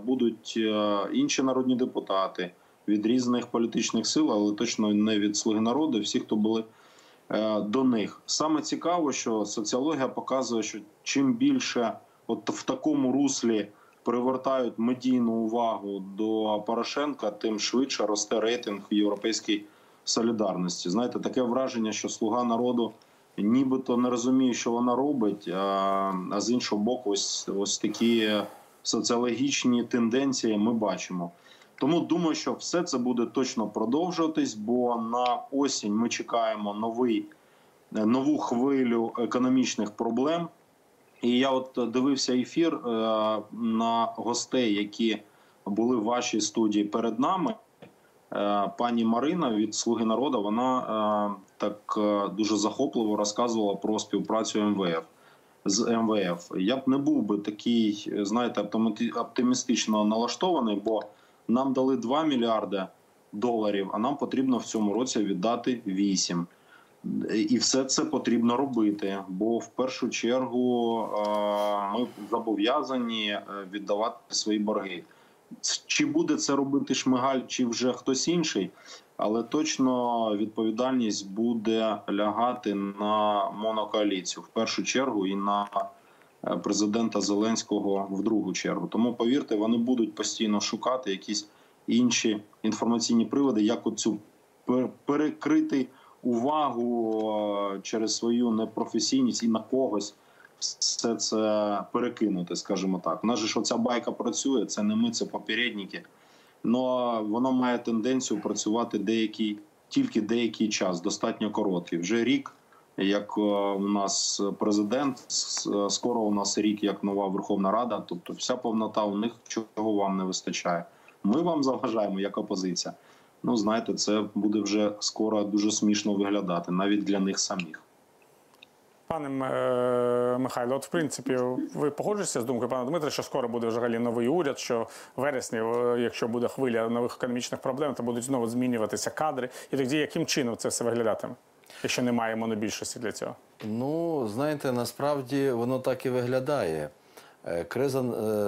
будуть е, інші народні депутати від різних політичних сил, але точно не від слуги народу, всі, хто були е, до них. Саме цікаво, що соціологія показує, що чим більше от в такому руслі привертають медійну увагу до Порошенка, тим швидше росте рейтинг європейській солідарності. Знаєте, таке враження, що слуга народу нібито не розуміє, що вона робить. А, а з іншого боку, ось ось такі соціологічні тенденції ми бачимо. Тому думаю, що все це буде точно продовжуватись, бо на осінь ми чекаємо новий нову хвилю економічних проблем. І я от дивився ефір е, на гостей, які були в вашій студії перед нами. Е, Пані Марина від Слуги народу вона е, так е, дуже захопливо розказувала про співпрацю МВФ. з МВФ. Я б не був би такий, знаєте, оптимістично налаштований, бо нам дали 2 мільярди доларів, а нам потрібно в цьому році віддати 8. І все це потрібно робити, бо в першу чергу ми зобов'язані віддавати свої борги. Чи буде це робити Шмигаль, чи вже хтось інший, але точно відповідальність буде лягати на монокоаліцію в першу чергу і на е, президента Зеленського в другу чергу. Тому повірте, вони будуть постійно шукати якісь інші інформаційні приводи, як оцю перекрити увагу е, через свою непрофесійність і на когось все це перекинути, скажімо так. У нас же ж оця байка працює, це не ми, це попередники. Но воно має тенденцію працювати деякий, тільки деякий час, достатньо короткий. Вже рік, як е, у нас президент, е, скоро у нас рік, як нова Верховна Рада. Тобто, вся повнота у них чого вам не вистачає. Ми вам заважаємо як опозиція. Ну, знаєте, це буде вже скоро дуже смішно виглядати, навіть для них самих. Пане е, Михайло, от в принципі, ви погоджуєтеся з думкою пана Дмитра, що скоро буде взагалі новий уряд, що вересні, якщо буде хвиля нових економічних проблем, то будуть знову змінюватися кадри. І тоді яким чином це все виглядатиме, якщо немає монобільшості для цього? Ну, знаєте, насправді воно так і виглядає. Е, Криза е,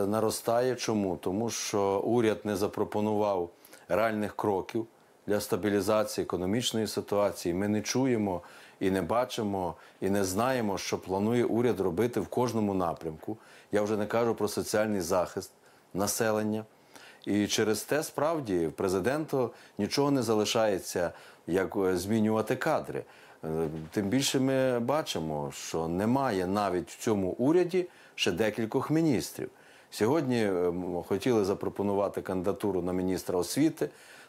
наростає. Чому? Тому що уряд не запропонував реальних кроків для стабілізації економічної ситуації. Ми не чуємо і не бачимо, і не знаємо, що планує уряд робити в кожному напрямку. Я вже не кажу про соціальний захист населення. І через те справді в президенту нічого не залишається, як е, змінювати кадри. Е, Тим більше ми бачимо, що немає навіть в цьому уряді ще декількох міністрів. Сьогодні е, хотіли запропонувати кандидатуру на міністра освіти.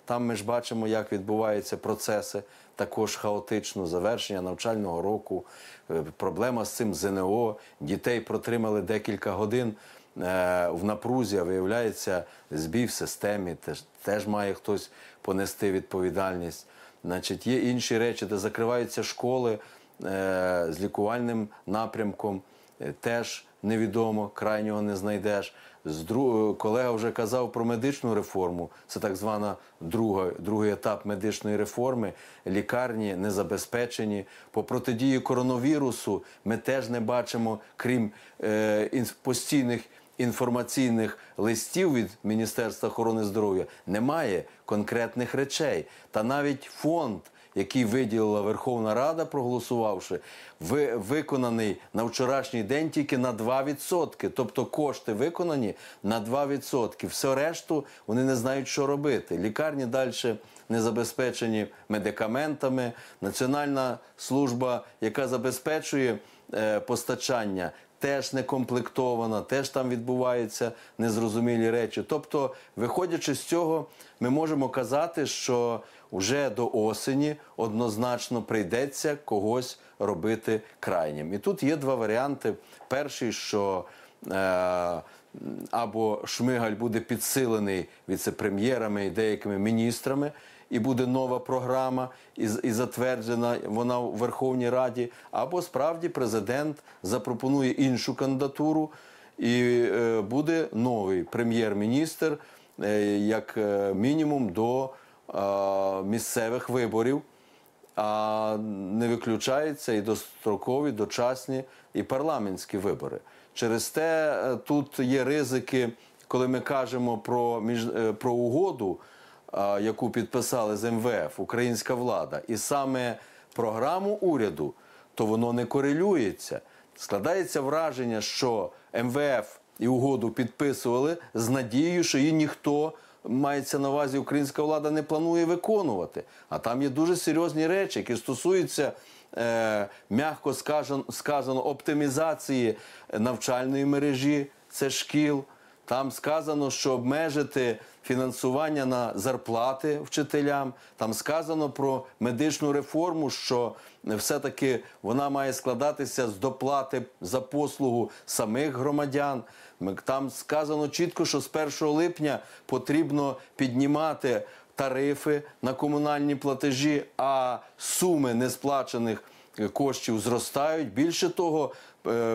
Там ми ж бачимо, як відбуваються процеси, також хаотично, завершення навчального року, е, проблема з цим ЗНО. Дітей протримали декілька годин е, в напрузі, а виявляється, збій в системі, теж, теж має хтось понести відповідальність. Значить, є інші речі, де закриваються школи е, з лікувальним напрямком, теж невідомо, крайнього не знайдеш. Колега вже казав про медичну реформу. Це так звана друга, другий етап медичної реформи. Лікарні не забезпечені. По протидії коронавірусу ми теж не бачимо, крім е, постійних інформаційних листів від Міністерства охорони здоров'я, немає конкретних речей. Та навіть фонд, який виділила Верховна Рада, проголосувавши, ви, виконаний на вчорашній день тільки на 2%. Тобто кошти виконані на 2%. Все решту вони не знають, що робити. Лікарні далі не забезпечені медикаментами. Національна служба, яка забезпечує е, постачання, теж не комплектована, теж там відбуваються незрозумілі речі. Тобто, виходячи з цього, ми можемо казати, що вже до осені однозначно прийдеться когось робити крайнім. І тут є два варіанти. Перший, що е, або Шмигаль буде підсилений віце-прем'єрами і деякими міністрами, і буде нова програма, і, і затверджена вона в Верховній Раді, або справді президент запропонує іншу кандидатуру, і е, буде новий прем'єр-міністр, е, як е, мінімум до місцевих виборів. А не виключаються і дострокові, дочасні і парламентські вибори. Через те е, тут є ризики, коли ми кажемо про між е, про угоду, яку підписали з МВФ українська влада, і саме програму уряду, то воно не корелюється. Складається враження, що МВФ і угоду підписували з надією, що її ніхто мається на увазі українська влада не планує виконувати. А там є дуже серйозні речі, які стосуються. Е, сказано, сказано оптимізації навчальної мережі, це шкіл. Там сказано, що обмежити фінансування на зарплати вчителям. Там сказано про медичну реформу, що все-таки вона має складатися з доплати за послугу самих громадян. Там сказано чітко, що з 1 липня потрібно піднімати тарифи на комунальні платежі, а суми несплачених коштів зростають. Більше того,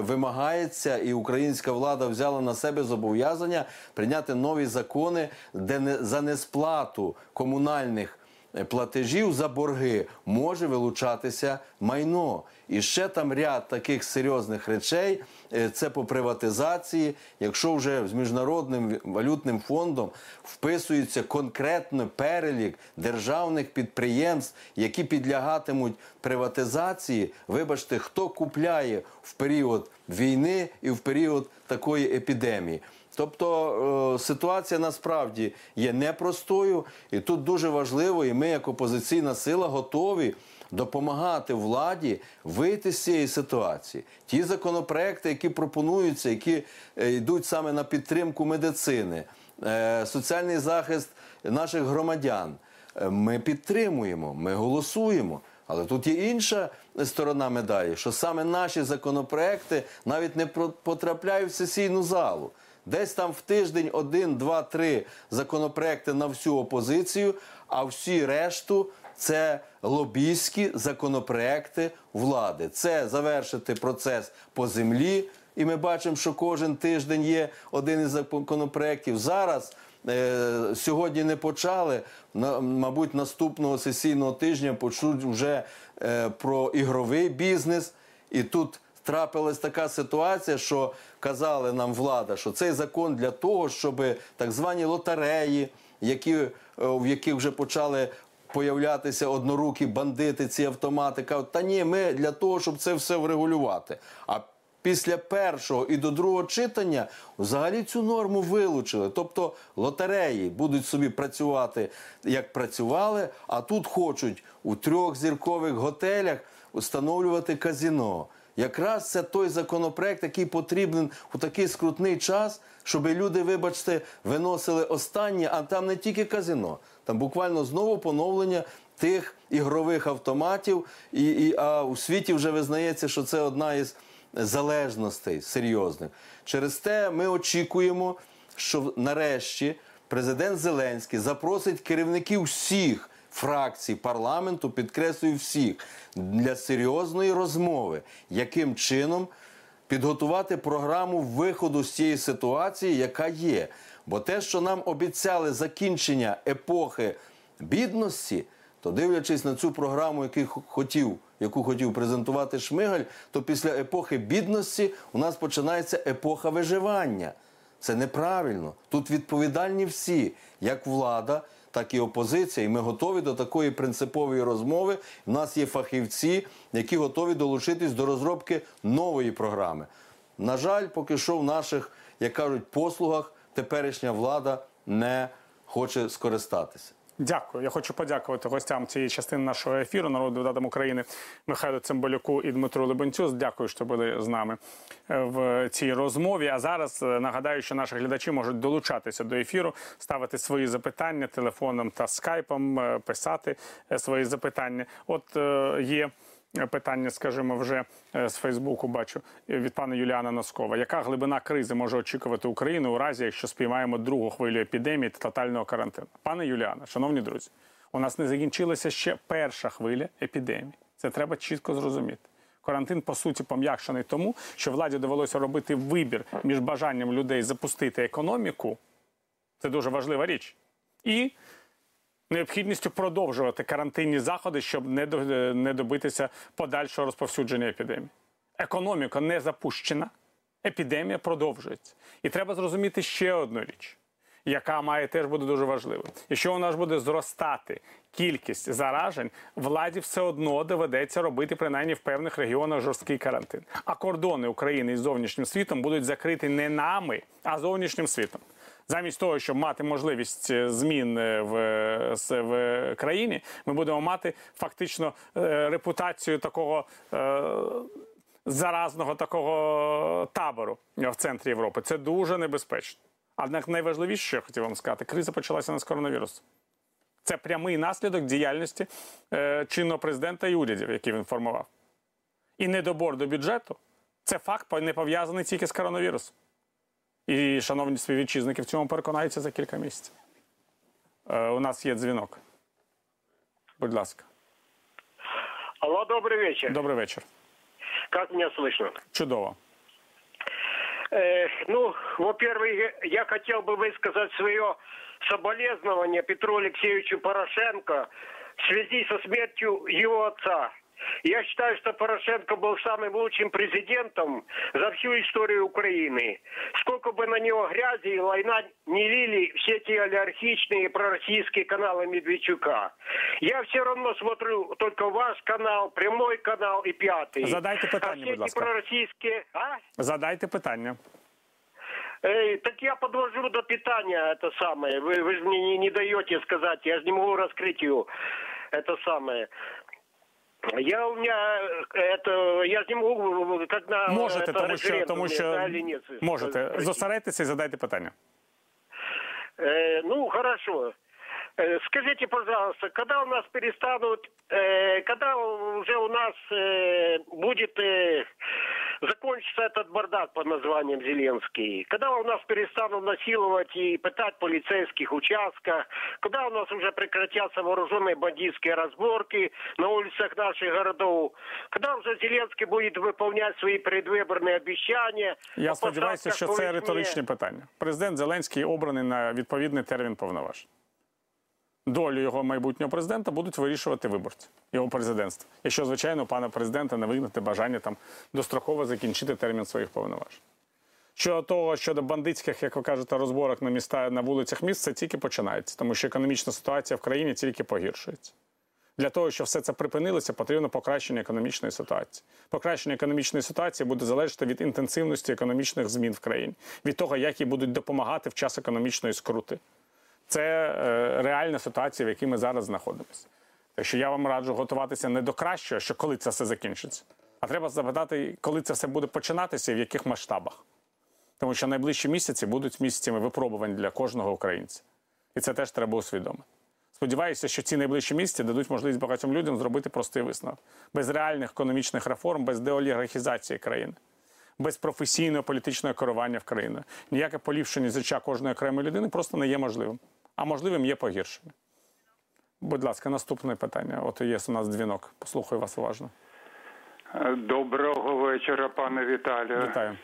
вимагається, і українська влада взяла на себе зобов'язання прийняти нові закони, де не за несплату комунальних е, платежів за борги може вилучатися майно. І ще там ряд таких серйозних речей. Е, Це по приватизації. Якщо вже з міжнародним валютним фондом вписується конкретно перелік державних підприємств, які підлягатимуть приватизації, вибачте, хто купляє в період війни і в період такої епідемії. Тобто е, ситуація насправді є непростою, і тут дуже важливо, і ми, як опозиційна сила, готові допомагати владі вийти з цієї ситуації. Ті законопроекти, які пропонуються, які е, йдуть саме на підтримку медицини, е, соціальний захист наших громадян, ми підтримуємо, ми голосуємо. Але тут є інша сторона медалі, що саме наші законопроекти навіть не потрапляють в сесійну залу. Десь там в тиждень один, два, три законопроекти на всю опозицію, а всі решту це лобійські законопроекти влади. Це завершити процес по землі. І ми бачимо, що кожен тиждень є один із законопроєктів. Зараз е, сьогодні не почали. На, мабуть, наступного сесійного тижня почуть вже е, про ігровий бізнес. І тут трапилась така ситуація, що казали нам влада, що цей закон для того, щоб так звані лотереї, які, е, в яких вже почали появлятися однорукі бандити, ці автомати, кажуть, та ні, ми для того, щоб це все врегулювати. А після першого і до другого читання взагалі цю норму вилучили. Тобто лотереї будуть собі працювати, як працювали, а тут хочуть у трьохзіркових готелях встановлювати казіно. Якраз це той законопроект, який потрібен у такий скрутний час, щоб люди, вибачте, виносили останнє, а там не тільки казино, там буквально знову поновлення тих ігрових автоматів. І, і, а у світі вже визнається, що це одна із залежностей серйозних. Через те ми очікуємо, що нарешті президент Зеленський запросить керівників всіх фракцій парламенту, підкреслюю всіх, для серйозної розмови, яким чином підготувати програму виходу з цієї ситуації, яка є. Бо те, що нам обіцяли закінчення епохи бідності, то дивлячись на цю програму, яку хотів, яку хотів презентувати Шмигаль, то після епохи бідності у нас починається епоха виживання. Це неправильно. Тут відповідальні всі, як влада, так і опозиція. І ми готові до такої принципової розмови. У нас є фахівці, які готові долучитись до розробки нової програми. На жаль, поки що в наших, як кажуть, послугах теперішня влада не хоче скористатися. Дякую. Я хочу подякувати гостям цієї частини нашого ефіру, народу депутатам України Михайлу Цимбалюку і Дмитру Лебенцю. Дякую, що були з нами е, в цій розмові. А зараз е, нагадаю, що наші глядачі можуть долучатися до ефіру, ставити свої запитання телефоном та скайпом, е, писати свої запитання. От є. Питання, скажімо, вже е, з Фейсбуку бачу е, від пана Юліана Носкова. Яка глибина кризи може очікувати Україну у разі, якщо спіймаємо другу хвилю епідемії та тотального карантину? Пане Юліане, шановні друзі, у нас не закінчилася ще перша хвиля епідемії. Це треба чітко зрозуміти. Карантин, по суті, пом'якшений тому, що владі довелося робити вибір між бажанням людей запустити економіку. Це дуже важлива річ. І необхідністю продовжувати карантинні заходи, щоб не до- не добитися подальшого розповсюдження епідемії. Економіка не запущена, епідемія продовжується. І треба зрозуміти ще одну річ, яка має теж бути дуже важливою. Якщо у нас буде зростати кількість заражень, владі все одно доведеться робити принаймні в певних регіонах жорсткий карантин. А кордони України із зовнішнім світом будуть закриті не нами, а зовнішнім світом. Замість того, щоб мати можливість е, змін е, в, е, в країні, ми будемо мати фактично репутацію такого заразного такого табору в центрі Європи. Це дуже небезпечно. Однак найважливіше, що я хотів вам сказати, криза почалася не з коронавірусу. Це прямий наслідок діяльності е, чинного президента і урядів, які він формував. І недобор до бюджету це факт не пов'язаний тільки з коронавірусом. І, шановні співвітчизники, в цьому переконаються за кілька місяців. Е, у нас є дзвінок. Будь ласка. Алло, добрый вечер. Добрий вечір. Как меня слышно? Чудово. Э, ну, во-первых, я хотел бы высказать свое соболезнование Петру Алексеевичу Порошенко в связи со смертью его отца. Я считаю, что Порошенко был самым лучшим президентом за всю историю Украины. Сколько бы на него грязи и лайна не лили все эти олигархичные пророссийские каналы Медведчука. Я все равно смотрю только ваш канал, прямой канал и пятый. Задайте а питання, все будь эти ласка. пророссийские... А? Задайте питання. Эй, так я подвожу до питания это самое. Вы, вы же мне не, не даете сказать. Я же не могу раскрыть ее. Это самое. Я у меня э, это я же не могу как на Можете, это тому що, тому референдуме, що да или нет. можете. Зосередьтеся і задайте питання. Э, ну хорошо. Э, Скажите, пожалуйста, когда у нас перестанут, э, когда уже у нас э, будет э, закончится этот бардак под названием Зеленский? Когда у нас перестанут насиловать и пытать полицейских участках? Когда у нас уже прекратятся вооруженные бандитские разборки на улицах наших городов? Когда уже Зеленский будет выполнять свои предвыборные обещания? Я о сподіваюся, що поставках це по весне? риторичне питання. Президент Зеленський обраний на відповідний термін повноважень. Долю його майбутнього президента будуть вирішувати виборці його президентства. Якщо, звичайно, пана президента не вигнати бажання там достроково закінчити термін своїх повноважень. Щодо того, щодо бандитських, як ви кажете, розборок на міста на вулицях міст, це тільки починається, тому що економічна ситуація в країні тільки погіршується. Для того, щоб все це припинилося, потрібно покращення економічної ситуації. Покращення економічної ситуації буде залежати від інтенсивності економічних змін в країні, від того, як їй будуть допомагати в час економічної скрути. Це е, реальна ситуація, в якій ми зараз знаходимося. Так що я вам раджу готуватися не до кращого, що коли це все закінчиться, а треба запитати, коли це все буде починатися і в яких масштабах. Тому що найближчі місяці будуть місяцями випробувань для кожного українця. І це теж треба усвідомити. Сподіваюся, що ці найближчі місяці дадуть можливість багатьом людям зробити простий висновок. Без реальних економічних реформ, без деолігархізації країни, без професійного політичного керування в країні. Ніяке поліпшення життя кожної окремої людини просто не є можливим. А можливим є погіршення. Будь ласка, наступне питання. От є у нас дзвінок. Послухаю вас уважно. Доброго вечора, пане Віталію. Вітаю.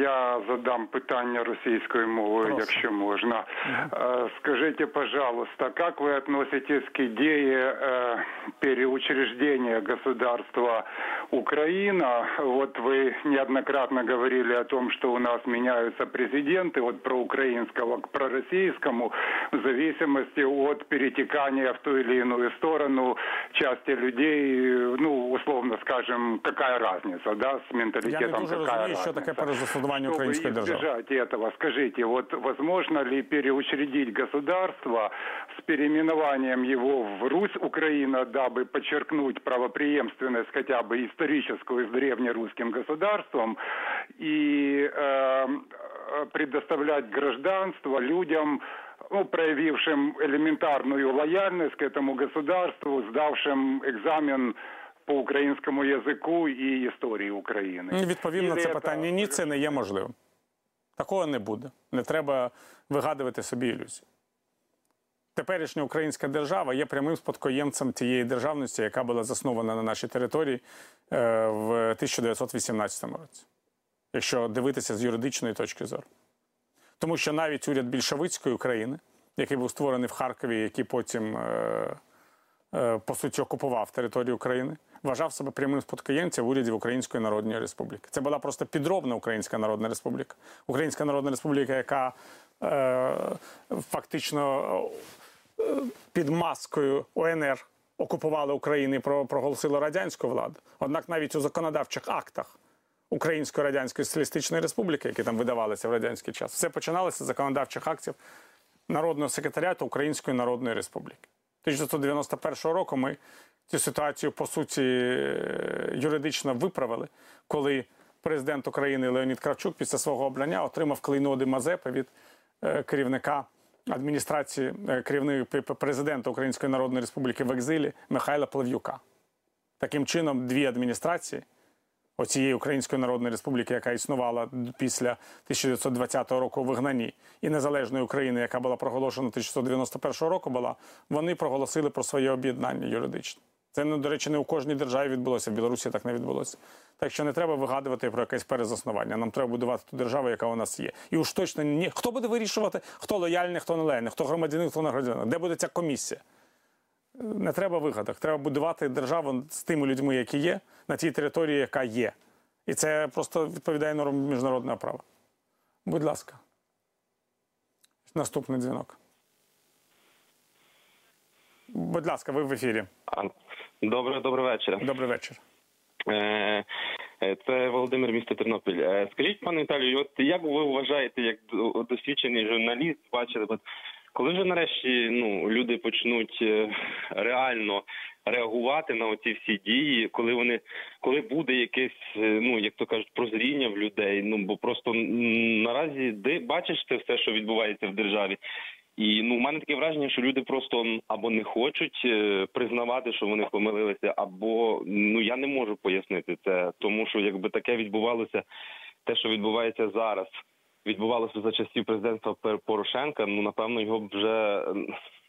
Я задам питання російською мовою, якщо можна. Е, Скажите, пожалуйста, как вы относитесь к э, переучреждения государства Украина? Вот вы неоднократно говорили о том, что у нас меняются президенты от проукраинского к пророссийскому в зависимости от перетекания в ту или иную сторону части людей, ну, условно скажем, какая разница, да, с менталитетом какая розумію, що разница. таке перезасудування Чтобы української держави. избежать этого, скажите, вот возможно ли переучредить государство с переименованием его в Русь Украина, дабы подчеркнуть правопреемственность хотя бы историческую с древнерусским государством и э, э, предоставлять гражданство людям, ну, проявившим элементарную лояльность к этому государству, сдавшим экзамен по українському язику і історії України. Ну, Відповім на це питання. Ні, це не є можливим. Такого не буде. Не треба вигадувати собі ілюзії. Теперішня українська держава є прямим спадкоємцем тієї державності, яка була заснована на нашій території е, в 1918 році, якщо дивитися з юридичної точки зору. Тому що навіть уряд більшовицької України, який був створений в Харкові, який потім, е, по суті, окупував територію України, вважав себе прямим спадкоємцем в уряді Української Народної Республіки. Це була просто підробна Українська Народна Республіка. Українська Народна Республіка, яка е, фактично е, під маскою УНР окупувала Україну і проголосила радянську владу. Однак навіть у законодавчих актах Української Радянської Соціалістичної Республіки, які там видавалися в радянський час, все починалося з законодавчих актів Народного секретаріату Української Народної Республіки. 1991 року ми цю ситуацію по суті е, юридично виправили, коли президент України Леонід Кравчук після свого обрання отримав клейноди Мазепи від е, керівника адміністрації е, керівника президента Української Народної Республіки в екзилі Михайла Плав'юка. Таким чином, дві адміністрації оцієї Української Народної Республіки, яка існувала після 1920 року вигнанні, і незалежної України, яка була проголошена 1991 року, була, вони проголосили про своє об'єднання юридичне. Це, ну, до речі, не у кожній державі відбулося, в Білорусі так не відбулося. Так що не треба вигадувати про якесь перезаснування. Нам треба будувати ту державу, яка у нас є. І уж точно ні. Хто буде вирішувати, хто лояльний, хто не лояльний, хто громадянин, хто не громадянин, де буде ця комісія? Не треба вигадок. Треба будувати державу з тими людьми, які є, на тій території, яка є. І це просто відповідає нормам міжнародного права. Будь ласка. Наступний дзвінок. Будь ласка, ви в ефірі. Добрий, добрий вечір. Добрий вечір. Е, е, Це Володимир, місто Тернопіль. Е, Скажіть, пане Віталію, от як ви вважаєте, як досвідчений журналіст, бачили, коли вже нарешті ну, люди почнуть е, реально реагувати на оці всі дії, коли вони коли буде якесь, е, ну як то кажуть, прозріння в людей? Ну бо просто наразі де бачиш це все, що відбувається в державі. І ну, в мене таке враження, що люди просто або не хочуть е, признавати, що вони помилилися, або ну я не можу пояснити це, тому що якби таке відбувалося, те, що відбувається зараз, відбувалося за часів президентства Порошенка. Ну напевно, його б вже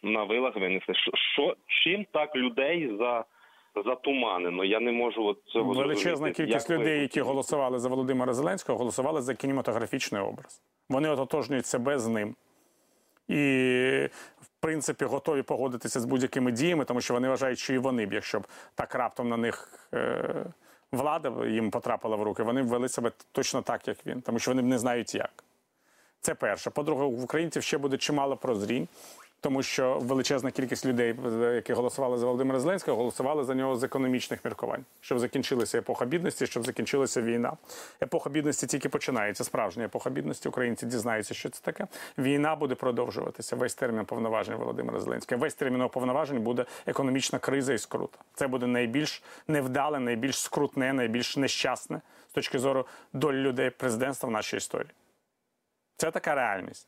на вилах винесли. Що, чим так людей за затуманено? Я не можу от цього Величезна зрозуміти. кількість Як ви- людей, які голосували за Володимира Зеленського, голосували за кінематографічний образ. Вони ототожнюють себе з ним. І, в принципі, готові погодитися з будь-якими діями, тому що вони вважають, що і вони б, якщо б так раптом на них е, влада їм потрапила в руки, вони б вели себе точно так, як він, тому що вони б не знають як. Це перше. По-друге, в українців ще буде чимало прозрінь, тому що величезна кількість людей, які голосували за Володимира Зеленського, голосували за нього з економічних міркувань, щоб закінчилася епоха бідності, щоб закінчилася війна. Епоха бідності тільки починається. Справжня епоха бідності. Українці дізнаються, що це таке. Війна буде продовжуватися. Весь термін повноважень Володимира Зеленського. Весь термін повноважень буде економічна криза і скрута. Це буде найбільш невдале, найбільш скрутне, найбільш нещасне з точки зору долі людей президентства в нашій історії. Це така реальність.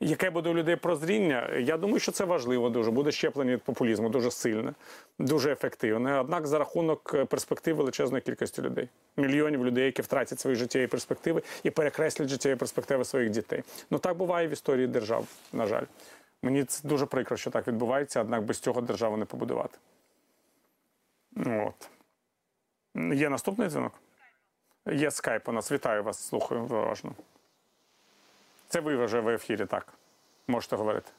Яке буде у людей прозріння? Я думаю, що це важливо дуже. Буде щеплення від популізму дуже сильне, дуже ефективне. Однак за рахунок е, перспектив величезної кількості людей, мільйонів людей, які втратять свої життєві перспективи і перекреслять життєві перспективи своїх дітей. Ну так буває в історії держав, на жаль. Мені це дуже прикро, що так відбувається, однак без цього державу не побудувати. От. Є наступний дзвінок? Є скайп у нас. Вітаю вас, слухаю уважно. Це ви вже в ефірі, так. Можете говорити.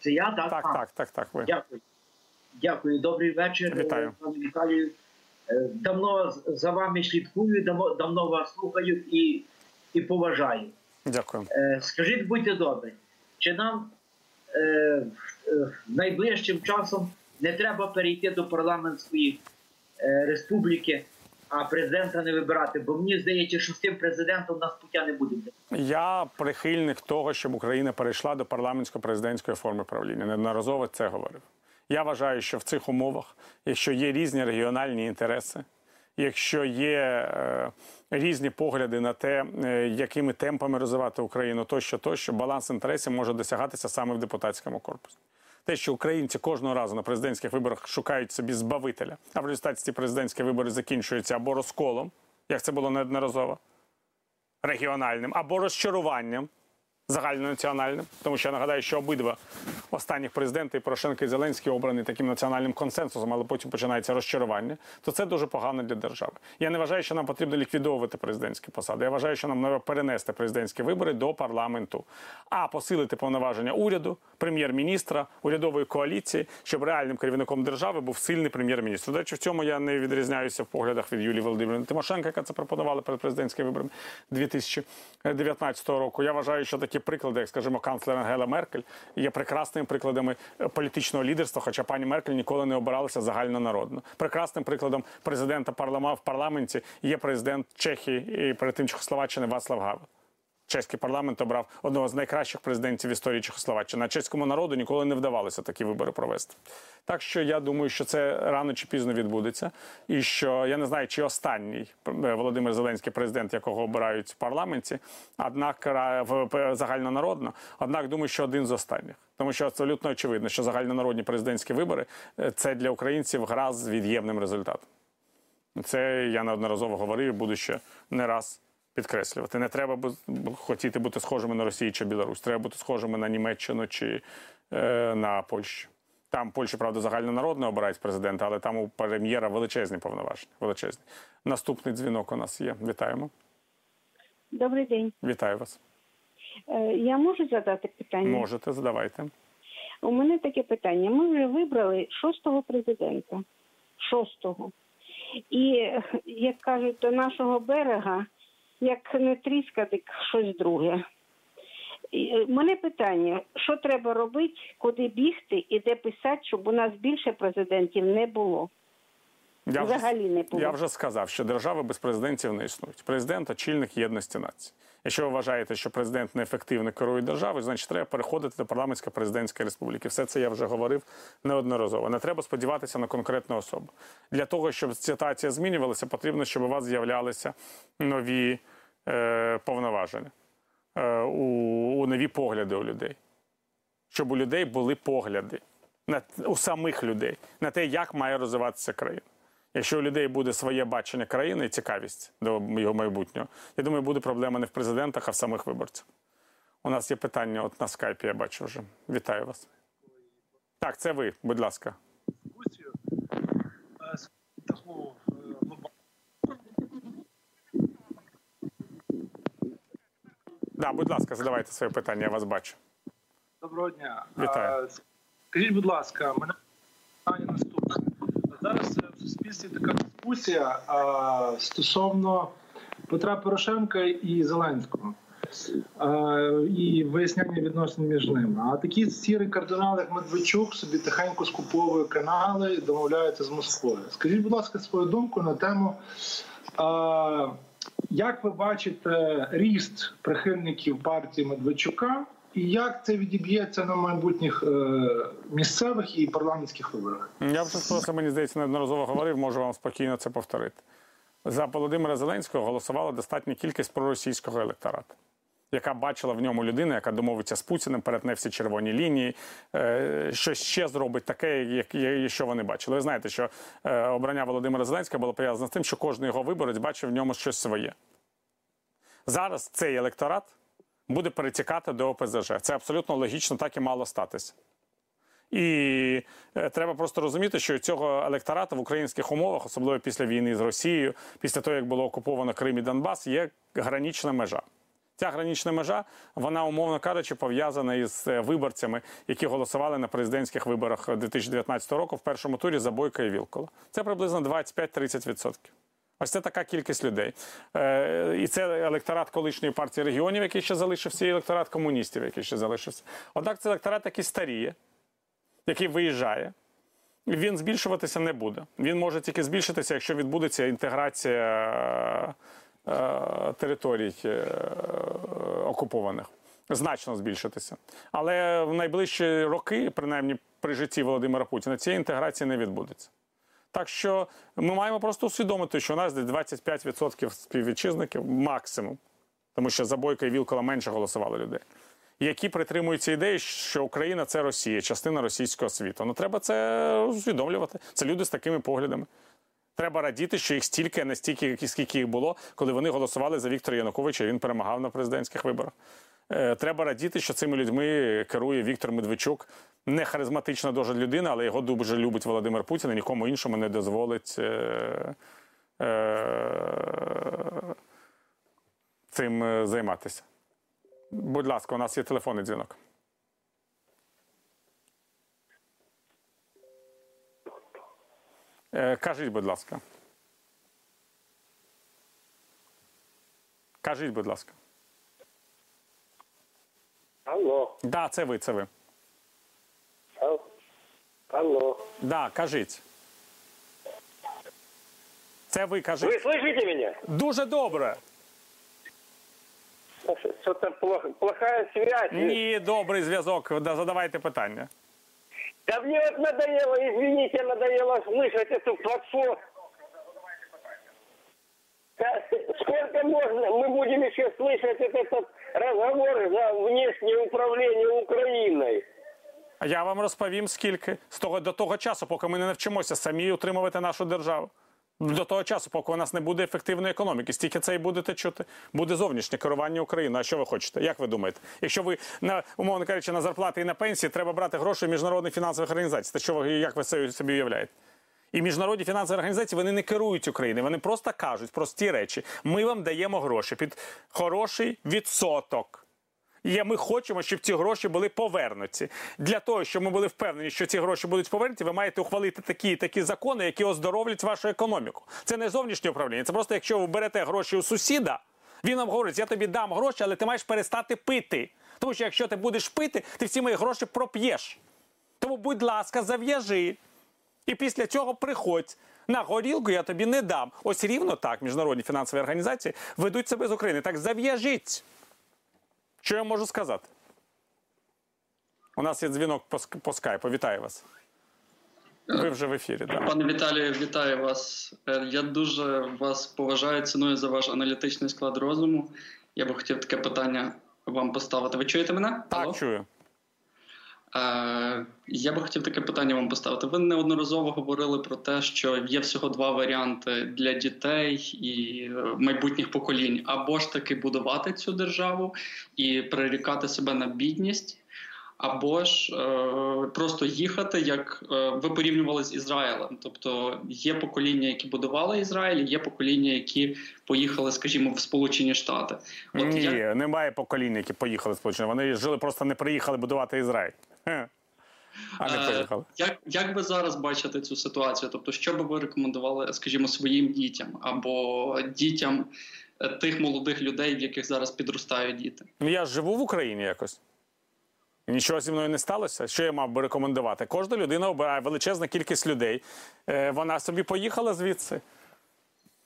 Це я, так? Так, А, так, так, так. Ви. Дякую. Дякую, добрий вечір. Вітаю. Пане Віталію. Е, Давно за вами слідкую, давно, вас слухаю і, і поважаю. Дякую. Е, Скажіть, будьте добрі, чи нам е, е, найближчим часом не треба перейти до парламентської республіки, президента не вибирати? Бо мені здається, що з тим президентом нас пуття не буде. Я прихильник того, щоб Україна перейшла до парламентсько-президентської форми правління. Неодноразово це говорив. Я вважаю, що в цих умовах, якщо є різні регіональні інтереси, якщо є е, різні погляди на те, е, якими темпами розвивати Україну, тощо, тощо, баланс інтересів може досягатися саме в депутатському корпусі. Те, що українці кожного разу на президентських виборах шукають собі збавителя, а в результаті ці президентські вибори закінчуються або розколом, як це було неодноразово, регіональним, або розчаруванням загальнонаціональним, тому що я нагадаю, що обидва останніх президенти і Порошенко і Зеленський обрані таким національним консенсусом, але потім починається розчарування, то це дуже погано для держави. Я не вважаю, що нам потрібно ліквідовувати президентські посади. Я вважаю, що нам треба перенести президентські вибори до парламенту, а посилити повноваження уряду, прем'єр-міністра, урядової коаліції, щоб реальним керівником держави був сильний прем'єр-міністр. До речі, в цьому я не відрізняюся в поглядах від Юлії Володимирівни Тимошенко, яка це пропонувала перед президентськими виборами 2019 року. Я вважаю, що такі приклади, як скажімо, канцлер Ангела Меркель, є прекрасними прикладами е, політичного лідерства, хоча пані Меркель ніколи не обиралася загальнонародно. Прекрасним прикладом президента парламенту в парламенті є президент Чехії і перед тим Чехословаччини Вацлав Гавел. Чеський парламент обрав одного з найкращих президентів в історії Чехословаччини. А чеському народу ніколи не вдавалося такі вибори провести. Так що я думаю, що це рано чи пізно відбудеться, і що я не знаю, чи останній е, Володимир Зеленський президент, якого обирають в парламенті, однак в- загальнонародно. Однак думаю, що один з останніх, тому що абсолютно очевидно, що загальнонародні президентські вибори е, це для українців гра з від'ємним результатом. Це я неодноразово говорив, буду ще не раз підкреслювати. Не треба хотіти бути схожими на Росію чи Білорусь. Треба бути схожими на Німеччину чи е, на Польщу. Там в Польщі, правда, загальнонародно обирають президента, але там у прем'єра величезні повноваження. Величезні. Наступний дзвінок у нас є. Вітаємо. Добрий день. Вітаю вас. Е, Я можу задати питання? Можете, задавайте. У мене таке питання. Ми вже вибрали шостого президента. Шостого. І, як кажуть, до нашого берега, як не тріска, так щось друге. Е, мене питання: що треба робити, куди бігти і де писати, щоб у нас більше президентів не було? Я Взагалі не було. Я вже сказав, що держави без президентів не існують. Президент очільник єдності нації. Якщо ви вважаєте, що президент неефективно керує державою, значить треба переходити до парламентсько-президентської республіки. Все це я вже говорив неодноразово. Не треба сподіватися на конкретну особу. Для того, щоб ситуація змінювалася, потрібно, щоб у вас з'являлися нові е, повноваження, е, у, у нові погляди у людей. Щоб у людей були погляди на у самих людей на те, як має розвиватися країна. Якщо у людей буде своє бачення країни і цікавість до його майбутнього, я думаю, буде проблема не в президентах, а в самих виборцях. У нас є питання от на скайпі, я бачу вже. Вітаю вас. Так, це ви, будь ласка. Да, будь ласка, задавайте своє питання, я вас бачу. Доброго дня. Вітаю. Скажіть, будь ласка, мене питання наступне. Зараз суспільстві така дискусія а, стосовно Петра Порошенка і Зеленського. А, і виясняння відносин між ними. А такі сірі кардинали, як Медведчук, собі тихенько скуповує канали і домовляються з Москвою. Скажіть, будь ласка, свою думку на тему, а, як ви бачите ріст прихильників партії Медведчука, і як це відіб'ється на майбутніх е, місцевих і парламентських виборах? Я вже про це, мені здається, неодноразово говорив, можу вам спокійно це повторити. За Володимира Зеленського голосувала достатня кількість проросійського електорату, яка бачила в ньому людину, яка домовиться з Путіним, перетне всі червоні лінії, е, що ще зробить таке, як- що вони бачили. Ви знаєте, що е, обрання Володимира Зеленського було пов'язане з тим, що кожен його виборець бачив в ньому щось своє. Зараз цей електорат буде перетікати до ОПЗЖ. Це абсолютно логічно, так і мало статися. І е, треба просто розуміти, що цього електорату в українських умовах, особливо після війни з Росією, після того як було окуповано Крим і Донбас, є гранічна межа. Ця гранічна межа, вона, умовно кажучи, пов'язана із е, виборцями, які голосували на президентських виборах 2019 року в першому турі за Бойка і Вілкола. Це приблизно 25-30%. Ось це така кількість людей. Е, і це електорат колишньої партії регіонів, який ще залишився, і електорат комуністів, який ще залишився. Однак це електорат, який старіє, який виїжджає. Він збільшуватися не буде. Він може тільки збільшитися, якщо відбудеться інтеграція е, територій е, окупованих. Значно збільшитися. Але в найближчі роки, принаймні при житті Володимира Путіна, цієї інтеграції не відбудеться. Так що ми маємо просто усвідомити, що у нас десь 25% співвітчизників максимум, тому що за Бойка і Вілкола менше голосували людей, які притримуються ідеї, що Україна це Росія, частина російського світу. Ну треба це усвідомлювати. Це люди з такими поглядами. Треба радіти, що їх стільки, а не стільки, скільки їх було, коли вони голосували за Віктора Януковича. і Він перемагав на президентських виборах. Е, Треба радіти, що цими людьми керує Віктор Медведчук. Не харизматична дуже людина, але його дуже любить Володимир Путін і нікому іншому не дозволить е, е, цим е, займатися. Будь ласка, у нас є телефонний дзвінок. Е, Кажіть, будь ласка. Кажіть, будь ласка. Алло. Да, це ви, це ви. Ал- Алло. Да, кажіть. Це ви кажіть. Вы слышите меня? Дуже добре. Что-то плохо, плохая связь. Ні, добрий зв'язок. Да, Задавайте питання. Да мне вот надоело, извините, надоело слышать эту платформу. Да, Сколько можно мы будем еще слышать этот разговор за внешнее управление Украиной? А я вам розповім скільки з того до того часу, поки ми не навчимося самі утримувати нашу державу. До того часу, поки у нас не буде ефективної економіки, стільки це і будете чути. Буде зовнішнє керування Україною. А що ви хочете? Як ви думаєте? Якщо ви на умовно кажучи, на зарплати і на пенсії треба брати гроші міжнародних фінансових організацій, то що ви як ви собі уявляєте? І міжнародні фінансові організації вони не керують Україною. Вони просто кажуть прості речі: ми вам даємо гроші під хороший відсоток. І ми хочемо, щоб ці гроші були повернуті. Для того, щоб ми були впевнені, що ці гроші будуть повернуті, ви маєте ухвалити такі такі закони, які оздоровлять вашу економіку. Це не зовнішнє управління. Це просто якщо ви берете гроші у сусіда, він вам говорить, я тобі дам гроші, але ти маєш перестати пити. Тому що якщо ти будеш пити, ти всі мої гроші проп'єш. Тому, будь ласка, зав'яжи. І після цього приходь. На горілку я тобі не дам. Ось рівно так міжнародні фінансові організації ведуть себе з України. Так зав'яжіть. Що я можу сказати? У нас є дзвінок по, по скайпу. Вітаю вас. Ви вже в ефірі. Да. Пане Віталію, вітаю вас. Е, Я дуже вас поважаю, ціную за ваш аналітичний склад розуму. Я би хотів таке питання вам поставити. Ви чуєте мене? Так, чую. Е, Я би хотів таке питання вам поставити. Ви неодноразово говорили про те, що є всього два варіанти для дітей і е, майбутніх поколінь: або ж таки будувати цю державу і прирікати себе на бідність, або ж е, просто їхати, як е, ви порівнювали з Ізраїлем. Тобто є покоління, які будували Ізраїль, є покоління, які поїхали, скажімо, в Сполучені Штати. От Ні, як- немає покоління, які поїхали в Сполучені. Вони жили, просто не приїхали будувати Ізраїль. А не Е. Як, як ви зараз бачите цю ситуацію? Тобто, що би ви рекомендували, скажімо, своїм дітям або дітям е, тих молодих людей, в яких зараз підростають діти? Ну я живу в Україні якось. Нічого зі мною не сталося. Що я мав би рекомендувати? Кожна людина обирає величезна кількість людей. Е, Вона собі поїхала звідси.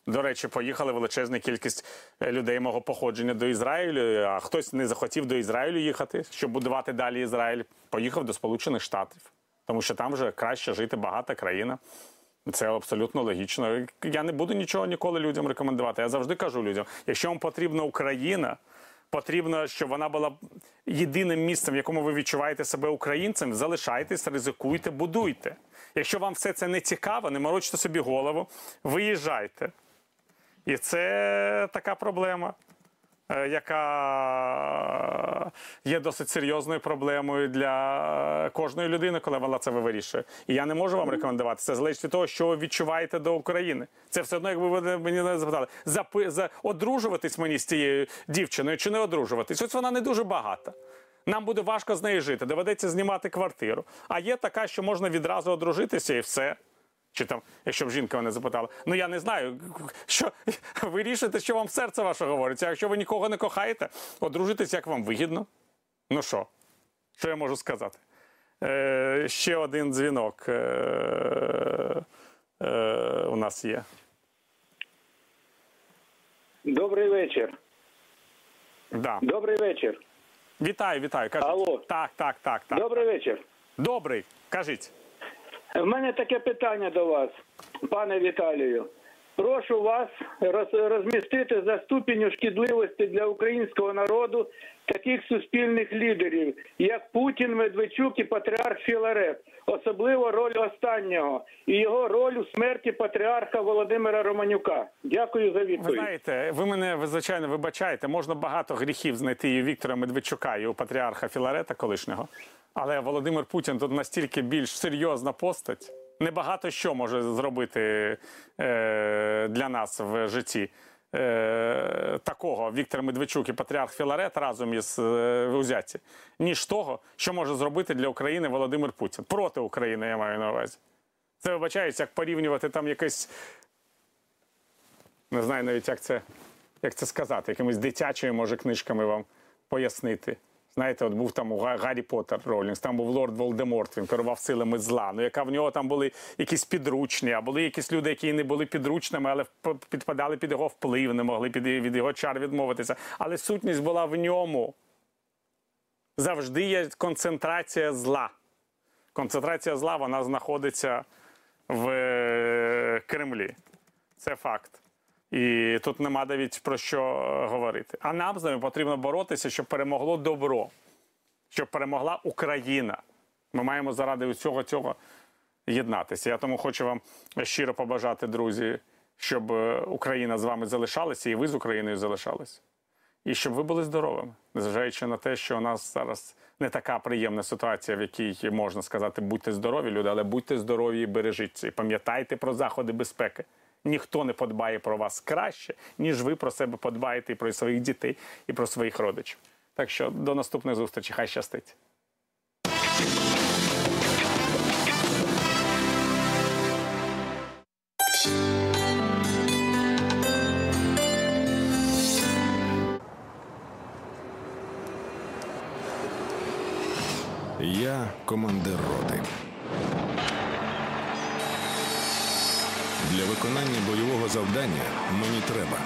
До речі, поїхала величезна кількість е, людей мого походження до Ізраїлю, а хтось не захотів до Ізраїлю їхати, щоб будувати далі Ізраїль. Поїхав до Сполучених Штатів, тому що там вже краще жити, багата країна. Це абсолютно логічно. Я не буду нічого ніколи людям рекомендувати. Я завжди кажу людям: якщо вам потрібна Україна, потрібно, щоб вона була єдиним місцем, в якому ви відчуваєте себе українцем, залишайтесь, ризикуйте, будуйте. Якщо вам все це не цікаво, не морочте собі голову, виїжджайте. І це така проблема, яка є досить серйозною проблемою для кожної людини, коли вона це вирішує. І я не можу вам рекомендувати. Це залежить від того, що ви відчуваєте до України. Це все одно, якби ви мені не запитали, запи, за, одружуватись мені з цією дівчиною чи не одружуватись. Ось вона не дуже багата. Нам буде важко з нею жити, доведеться знімати квартиру. А є така, що можна відразу одружитися і все. Чи там, якщо б жінка мене запитала, ну я не знаю, (laughs) що (laughs) ви рішите, що вам серце ваше говорить. А якщо ви нікого не кохаєте, одружитесь, як вам вигідно. Ну що, що я можу сказати? Е, ще один дзвінок е, е, у нас є. Добрий вечір. Да. Добрий вечір. Вітаю, вітаю. Кажіть. Алло. Так, так, так, так. Добрий вечір. Добрий. Кажіть. У мене таке питання до вас, пане Віталію. Прошу вас розмістити за ступінню шкідливості для українського народу таких суспільних лідерів, як Путін, Медведчук і патріарх Філарет, особливо роль останнього і його роль у смерті патріарха Володимира Романюка. Дякую за відповідь. Ви знаєте, ви мене ви, звичайно вибачаєте. Можна багато гріхів знайти і у Віктора Медведчука, і у патріарха Філарета колишнього. Але Володимир Путін тут настільки більш серйозна постать. Небагато що може зробити е, для нас в житті. Е, такого Віктор Медведчук і патріарх Філарет разом із е, узяті, ніж того, що може зробити для України Володимир Путін проти України, я маю на увазі. Це вибачається, як порівнювати там якесь не знаю навіть, як це, як це сказати, якимись дитячими, може, книжками вам пояснити. Знаєте, от був там у Гаррі Поттер Ролінгс, там був лорд Волдеморт, він керував силами зла. Ну, яка в нього там були якісь підручні, а були якісь люди, які не були підручними, але підпадали під його вплив, не могли під, від його чар відмовитися. Але сутність була в ньому. Завжди є концентрація зла. Концентрація зла вона знаходиться в е, Кремлі. Це факт. І тут нема навіть про що е, говорити. А нам з ними потрібно боротися, щоб перемогло добро, щоб перемогла Україна. Ми маємо заради усього цього єднатися. Я тому хочу вам щиро побажати, друзі, щоб е, Україна з вами залишалася, і ви з Україною залишалися. І щоб ви були здоровими, незважаючи на те, що у нас зараз не така приємна ситуація, в якій можна сказати, будьте здорові, люди, але будьте здорові і бережіться. І пам'ятайте про заходи безпеки. Ніхто не подбає про вас краще, ніж ви про себе подбаєте і про своїх дітей, і про своїх родичів. Так що до наступної зустрічі, хай щастить. Я командир роти. Для виконання бойового завдання мені треба